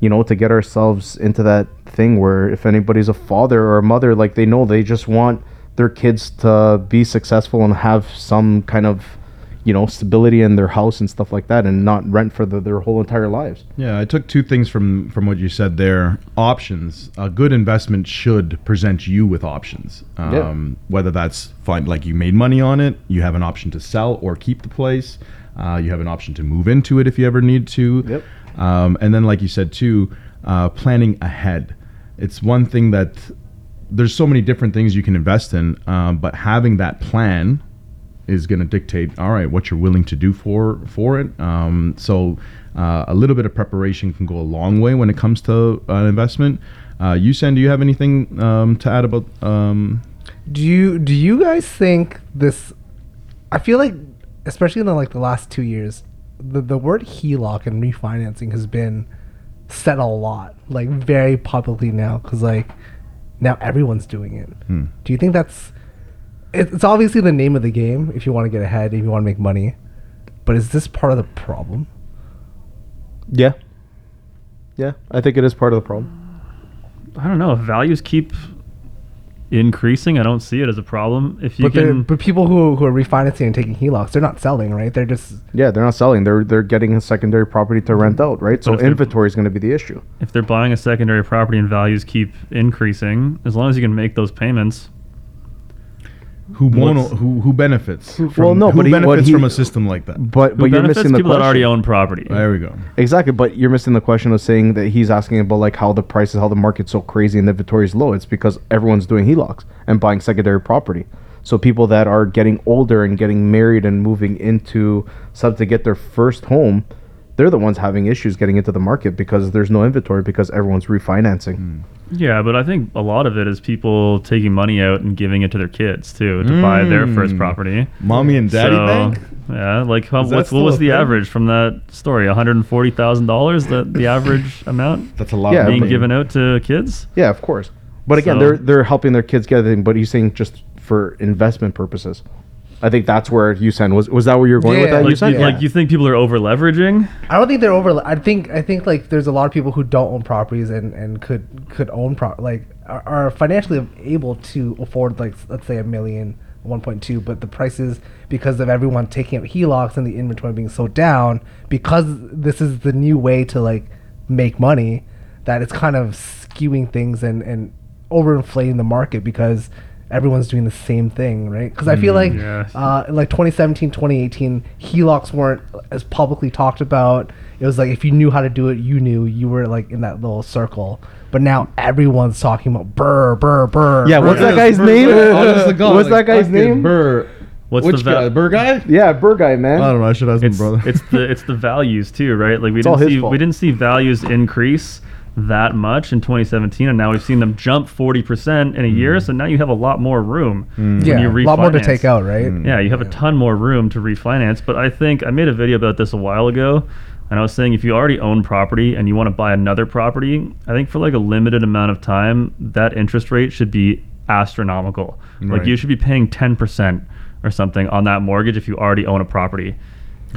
you know to get ourselves into that thing where if anybody's a father or a mother, like they know they just want their kids to be successful and have some kind of you know, stability in their house and stuff like that, and not rent for the, their whole entire lives. Yeah, I took two things from from what you said there. Options. A good investment should present you with options. Um, Whether that's fine, like you made money on it, you have an option to sell or keep the place. Uh, you have an option to move into it if you ever need to. Yep. Um, and then, like you said too, uh, planning ahead. It's one thing that there's so many different things you can invest in, um, but having that plan is going to dictate all right what you're willing to do for for it um, so uh, a little bit of preparation can go a long way when it comes to an investment uh, Yusen, do you have anything um, to add about um, Do you do you guys think this? I feel like, especially in the, like the last two years, the the word HELOC and refinancing has been said a lot, like very publicly now, because like now everyone's doing it. Hmm. Do you think that's? it- It's obviously the name of the game if you want to get ahead, if you want to make money, but is this part of the problem? Yeah. Yeah, I think it is part of the problem. I don't know if values keep increasing. I don't see it as a problem. If you But can, but people who who are refinancing and taking HELOCs, they're not selling, right? They're just Yeah, they're not selling. They're they're getting a secondary property to mm-hmm. rent out, right? So inventory is going to be the issue. if they're buying a secondary property and values keep increasing, as long as you can make those payments, who won't who who benefits from, Well, no, who but he- benefits he- from a system like that But who but you're missing the people that already question. own property. there we go Exactly, but you're missing the question of saying that he's asking about like how the prices, how the market's so crazy and the inventory is low. It's because everyone's doing HELOCs and buying secondary property. So people that are getting older and getting married and moving into sub to get their first home, they're the ones having issues getting into the market because there's no inventory because everyone's refinancing. Yeah, but I think a lot of it is people taking money out and giving it to their kids too to buy their first Mm. property. mommy and daddy so, bank Yeah, like how, Is that what's, what was the thing? average from that story? One hundred and forty thousand dollars. That the average amount that's a lot Yeah, being money. given out to kids. Yeah, of course. But again, So- they're they're helping their kids get everything. But he's saying just for investment purposes. I think that's where Yusen was. Was that where you were going with Yeah, that? Like, Yusen? you, like you think people are over leveraging? I don't think they're over. I think I think like there's a lot of people who don't own properties and, and could could own pro like are, are financially able to afford like let's say a million, 1.2, but the prices because of everyone taking out HELOCs and the inventory being so down because this is the new way to like make money that it's kind of skewing things and and overinflating the market because everyone's doing the same thing, right? Because I feel like yeah. uh, in like 2017, 2018, HELOCs weren't as publicly talked about. It was like if you knew how to do it, you knew you were like in that little circle. But now everyone's talking about burr, burr, burr. Yeah, burr. what's that guy's name? Honest God, What's like, that guy's name? Burr. What's Which the va- guy? Burr guy? Yeah, Burr guy, man. I don't know. I should ask him, It's brother. it's the it's the values too, right? Like we It's didn't his see fault. we didn't see values increase that much in 2017, and now we've seen them jump 40 percent in a year. Mm. So now you have a lot more room. Mm. when yeah, you a lot more to take out, right? Mm. Yeah, you have a ton more room to refinance. But I think I made a video about this a while ago, and I was saying if you already own property and you want to buy another property, I think for like a limited amount of time, that interest rate should be astronomical. Like you should be paying 10% or something on that mortgage if you already own a property.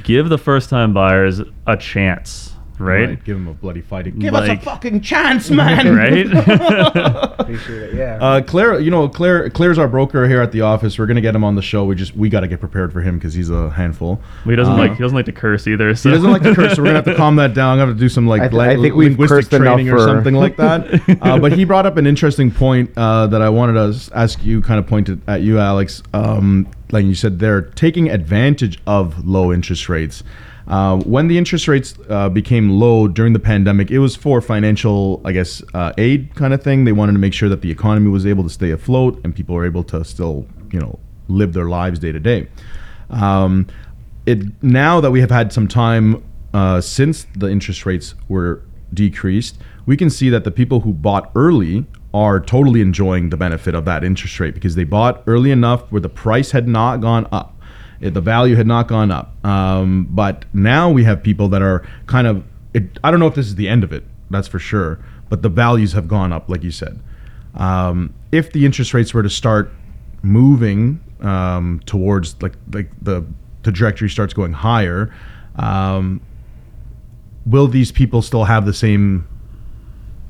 Give the first time buyers a chance, right? Give him a bloody fight. Give us a fucking chance, man. Right? Appreciate it. Yeah. Uh, Claire, you know, Claire, Claire's our broker here at the office. We're gonna get him on the show. We just we got to get prepared for him because he's a handful. he doesn't Uh, like he doesn't like to curse either. So He doesn't like to curse, so we're gonna have to calm that down. I'm gonna have to do some like I th- li- I think we've linguistic cursed enough training or something like that. uh, but he brought up an interesting point uh, that I wanted to ask you, kind of pointed at you, Alex. Um, like you said, they're taking advantage of low interest rates. Uh, when the interest rates uh, became low during the pandemic, it was for financial, I guess, uh, aid kind of thing. They wanted to make sure that the economy was able to stay afloat and people were able to still, you know, live their lives day to day. Um, it now that we have had some time uh, since the interest rates were decreased, we can see that the people who bought early are totally enjoying the benefit of that interest rate because they bought early enough where the price had not gone up. It- the value had not gone up. Um, but now we have people that are kind of, it, I don't know if this is the end of it, that's for sure, but the values have gone up, like you said. Um, if the interest rates were to start moving um, towards like like the trajectory starts going higher, um, will these people still have the same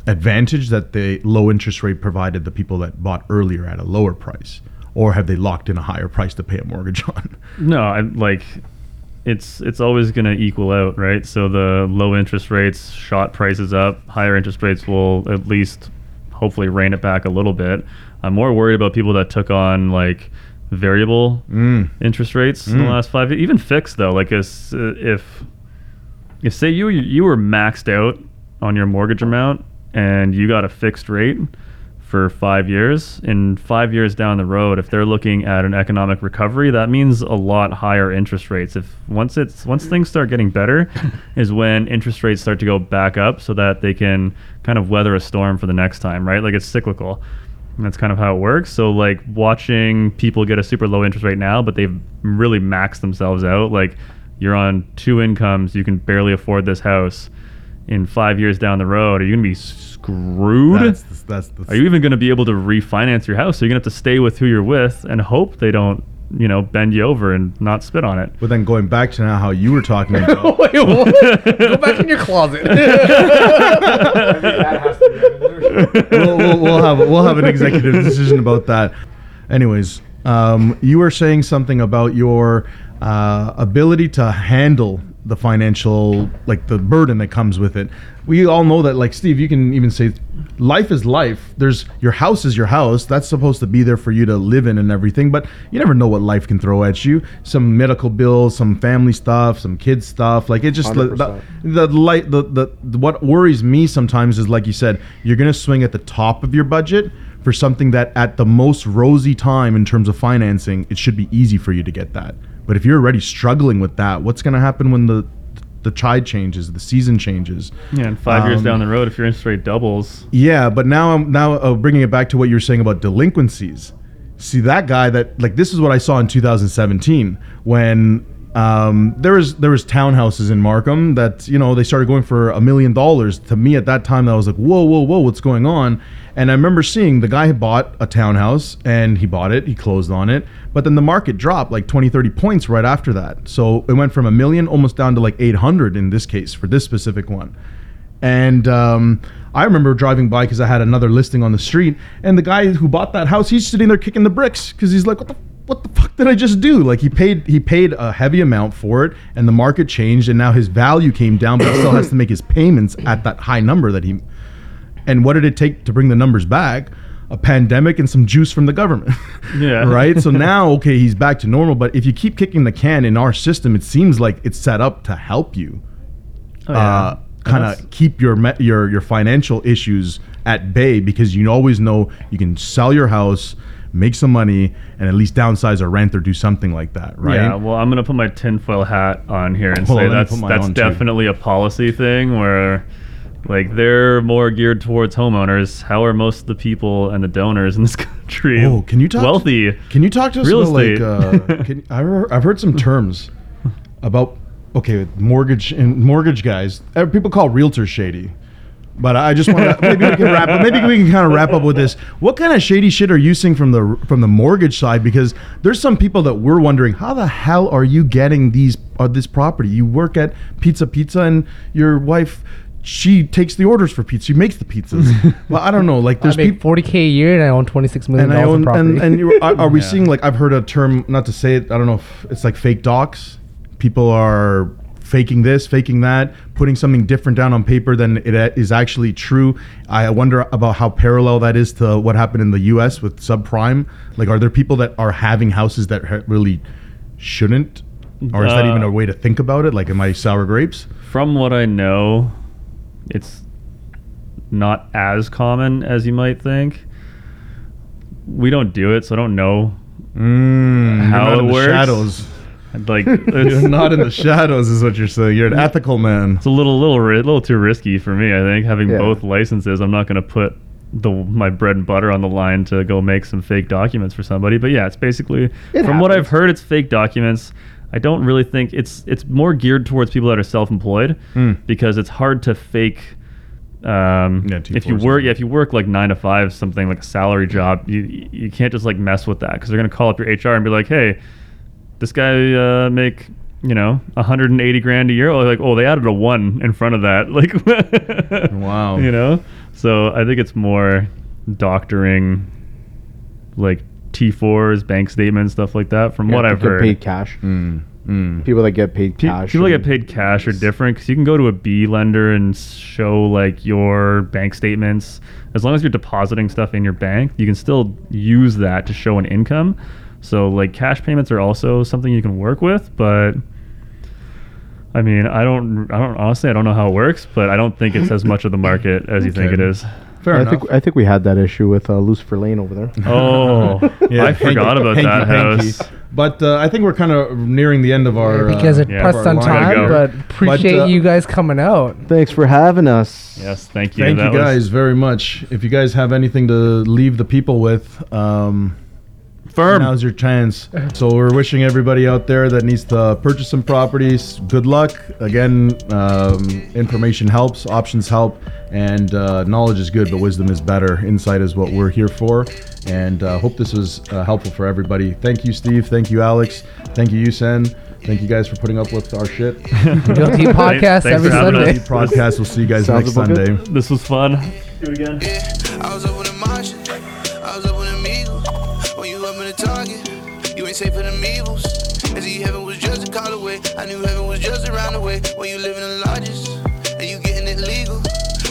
advantage that the low interest rate provided the people that bought earlier at a lower price, or have they locked in a higher price to pay a mortgage on? No, I like it's it's always going to equal out, right? So the low interest rates shot prices up. Higher interest rates will at least hopefully rein it back a little bit. I'm more worried about people that took on like variable Mm. interest rates in the Mm. last five years, even fixed though. Like if if say you you were maxed out on your mortgage amount and you got a fixed rate for five years, in five years down the road, if they're looking at an economic recovery, that means a lot higher interest rates. If once it's once things start getting better, is when interest rates start to go back up, so that they can kind of weather a storm for the next time, right? Like it's cyclical. And that's kind of how it works. So like watching people get a super low interest rate now, but they've really maxed themselves out. Like you're on two incomes, you can barely afford this house. In five years down the road, are you gonna be screwed? That's the, that's the, Are you even going to be able to refinance your house? So you're going to have to stay with who you're with and hope they don't, you know, bend you over and not spit on it. But then going back to now how you were talking about. Wait, what? Go back in your closet. we'll, we'll, we'll have we'll have an executive decision about that. Anyways, um, you were saying something about your uh, ability to handle the financial, like the burden that comes with it. We all know that, like Steve, you can even say, life is life. There's your house is your house. That's supposed to be there for you to live in and everything. But you never know what life can throw at you. Some medical bills, some family stuff, some kids stuff. Like it just the, the, light the, the the what worries me sometimes is like you said you're gonna swing at the top of your budget for something that at the most rosy time in terms of financing it should be easy for you to get that but if you're already struggling with that what's gonna happen when the the tide changes the season changes Yeah, and five years Um, down the road, if your interest rate doubles, yeah, but now I'm now uh, bringing it back to what you were saying about delinquencies. See that guy that like this is what I saw in 2017 when um, there was there was townhouses in Markham that you know they started going for a million dollars. To me at that time, I was like, whoa, whoa, whoa, what's going on? And I remember seeing the guy bought a townhouse and he bought it, he closed on it, but then the market dropped like 20, 30 points right after that. So it went from a million almost down to like 800 in this case for this specific one. And um, I remember driving by because I had another listing on the street, and the guy who bought that house, he's sitting there kicking the bricks because he's like, "What the what the fuck did I just do?" Like he paid he paid a heavy amount for it, and the market changed, and now his value came down, but he still has to make his payments at that high number that he. And what did it take to bring the numbers back? A pandemic and some juice from the government. Yeah. right. So now, okay, he's back to normal. But if you keep kicking the can in our system, it seems like it's set up to help you oh, uh, kind of keep your your your financial issues at bay because you always know you can sell your house, make some money, and at least downsize or rent or do something like that, right? Yeah, well, I'm gonna put my tinfoil hat on here and Hold say on, let me that's that's on, too. definitely a policy thing where, like, they're more geared towards homeowners. How are most of the people and the donors in this country Oh, can you talk? wealthy? Can you talk to us Real about estate. like? Uh, can, I've heard, some terms about okay mortgage and mortgage guys. uh, People call realtors shady. But I just want to maybe we can wrap up. Maybe we can kind of wrap up with this. What kind of shady shit are you seeing from the from the mortgage side? Because there's some people that we're wondering how the hell are you getting these uh, this property? You work at Pizza Pizza, and your wife she takes the orders for pizza. She makes the pizzas. well, I don't know. Like I there's make people 40k a year and I own 26 million dollars in property. and and you, are, are we Yeah. seeing like I've heard a term not to say it I don't know if it's like fake docs. People are faking this, faking that, putting something different down on paper than it is actually true. I wonder about how parallel that is to what happened in the U.S. with subprime. Like, are there people that are having houses that ha- really shouldn't, or is that Uh, even a way to think about it? Like, am I sour grapes? From what I know, it's not as common as you might think. We don't do it, so I don't know. Mm, How it works? shadows. Like, You're it's, not in the shadows, is what you're saying. You're an ethical man. it's a little, little, ri- little too risky for me. I think having Yeah. both licenses, I'm not going to put the my bread and butter on the line to go make some fake documents for somebody. But yeah, it's basically It from what I've heard, it's fake documents. I don't really think it's it's more geared towards people that are self-employed Mm. because it's hard to fake. Um, Yeah, if you work, yeah, if you work like nine to five, something like a salary job, you you can't just like mess with that because they're gonna call up your HR and be like, hey, this guy uh, make you know 180 grand a year. Oh, like oh, they added a one in front of that. Like Wow. you know. So I think it's more doctoring, like T4s, bank statements, stuff like that. From You what I've heard, paid cash. Mm. Mm. People that get paid cash. People that get paid cash are different because you can go to a B lender and show like your bank statements. As long as you're depositing stuff in your bank, you can still use that to show an income. So like cash payments are also something you can work with, but I mean, I don't, I don't honestly, I don't know how it works, but I don't think it's as much of the market as you think it is. Fair I enough. think I think we had that issue with uh, Lucifer Lane over there. Oh, Yeah, I forgot hanky- about hanky that panky. house. But uh, I think we're kind of nearing the end of our. you guys uh, are yeah, pressed on time, Gotta but appreciate uh, you guys coming out. Thanks for having us. Yes, thank you. Thank you That was- guys very much. If you guys have anything to leave the people with, um, Firm. now's your chance. So we're wishing everybody out there that needs to purchase some properties good luck. Again, um, information helps, options help, and uh, knowledge is good, but wisdom is better. Insight is what we're here for, and uh, hope this was uh, helpful for everybody. Thank you, Steve. Thank you, Alex. Thank you, Yusen. Thank you guys for putting up with our shit. Real Tea podcast thanks every for having Sunday. us. Podcast. We'll see you guys Sounds next about good. Sunday. This was fun. Do it again. Ain't safe for them evils. And see, heaven was just a call away. I knew heaven was just around the way. When you live in the largest and you getting it legal,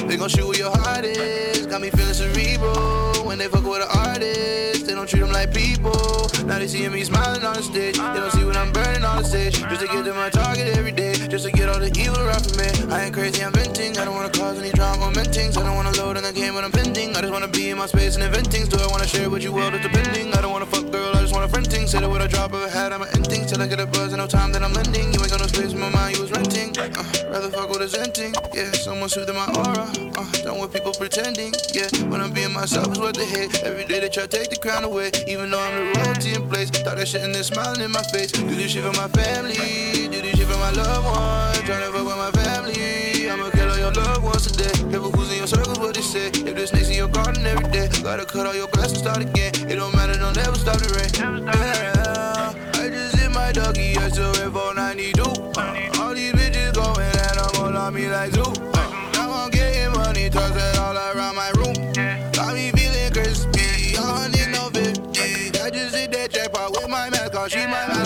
they gon' shoot where your heart is. Got me feeling cerebral. When they fuck with an artist, they don't treat them like people. Now they seeing me smiling on the stage. They don't see when I'm burning on the stage. Just to get to my target every day. Just to get all the evil around from me. I ain't crazy, I'm venting. I don't wanna cause any drama mentings. I don't wanna load in the game when I'm pending. I just wanna be in my space and inventing. Do I wanna share with you world? It's depending. I don't wanna fuck girl, I friend thing. Say that with a drop of a hat, I'm an ending. Till I get a buzz and no time that I'm lending. You ain't got no space in my mind, you was renting. Uh, rather fuck with a zenting. Yeah, someone soothing my aura. Uh, done with people pretending. Yeah, when I'm being myself is what they hate. Every day they try to take the crown away. Even though I'm the royalty in place. Thought that shit and they're smiling in my face. Do this shit for my family. Do this shit for my loved ones. Tryna fuck with my family. I'ma kill all your loved ones today. Careful who's in your circles, they say. If there's snakes in your garden every day, gotta cut all your grass and start again. It don't matter, don't ever stop the rain. Yeah, I just hit my doggy, I still hit 492. All these bitches going and I'm all on me like zoo. Now I'm getting money, toss it all around my room. Got me feeling crispy, I don't need no 50. I just hit that jackpot with my mascot, she my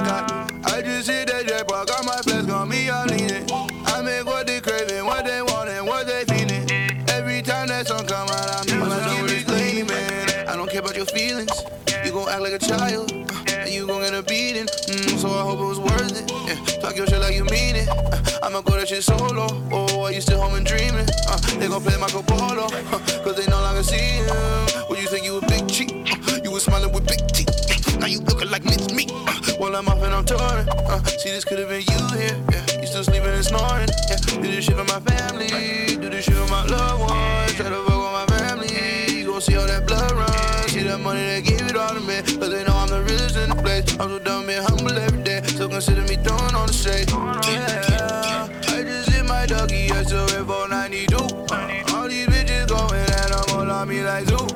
hope it was worth it. Yeah, talk your shit like you mean it. Uh, I'ma go that shit solo. Oh, are you still home and dreaming? Uh, they gon' play Marco Polo, uh, cause they no longer see him. What you think you a big cheat? Uh, you was smiling with big teeth. Uh, now you looking like Mitch me. Uh, while I'm off and I'm touring. See, this could've been you here. Yeah, you still sleeping and snoring. Yeah, do this shit for my family. Do this shit for my loved ones. Try to fuck with my family. You gon' see all that blood run. See that money they give it all to me. Cause they know I'm the realest in the place. I'm so dumb being humble consider me throwing on the shade. Yeah, I just hit my doggy, I still rip on 92. All these bitches going and I'm on me like zoo.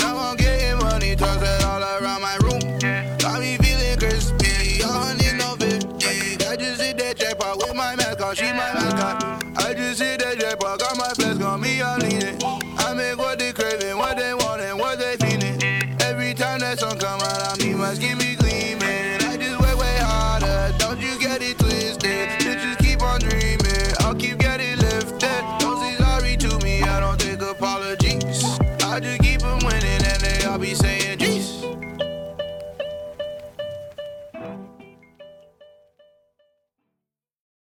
Now I'm getting money, drugs that all around my room. Got me feeling crispy, I don't need no 50. I just hit that jackpot with my mask on, she my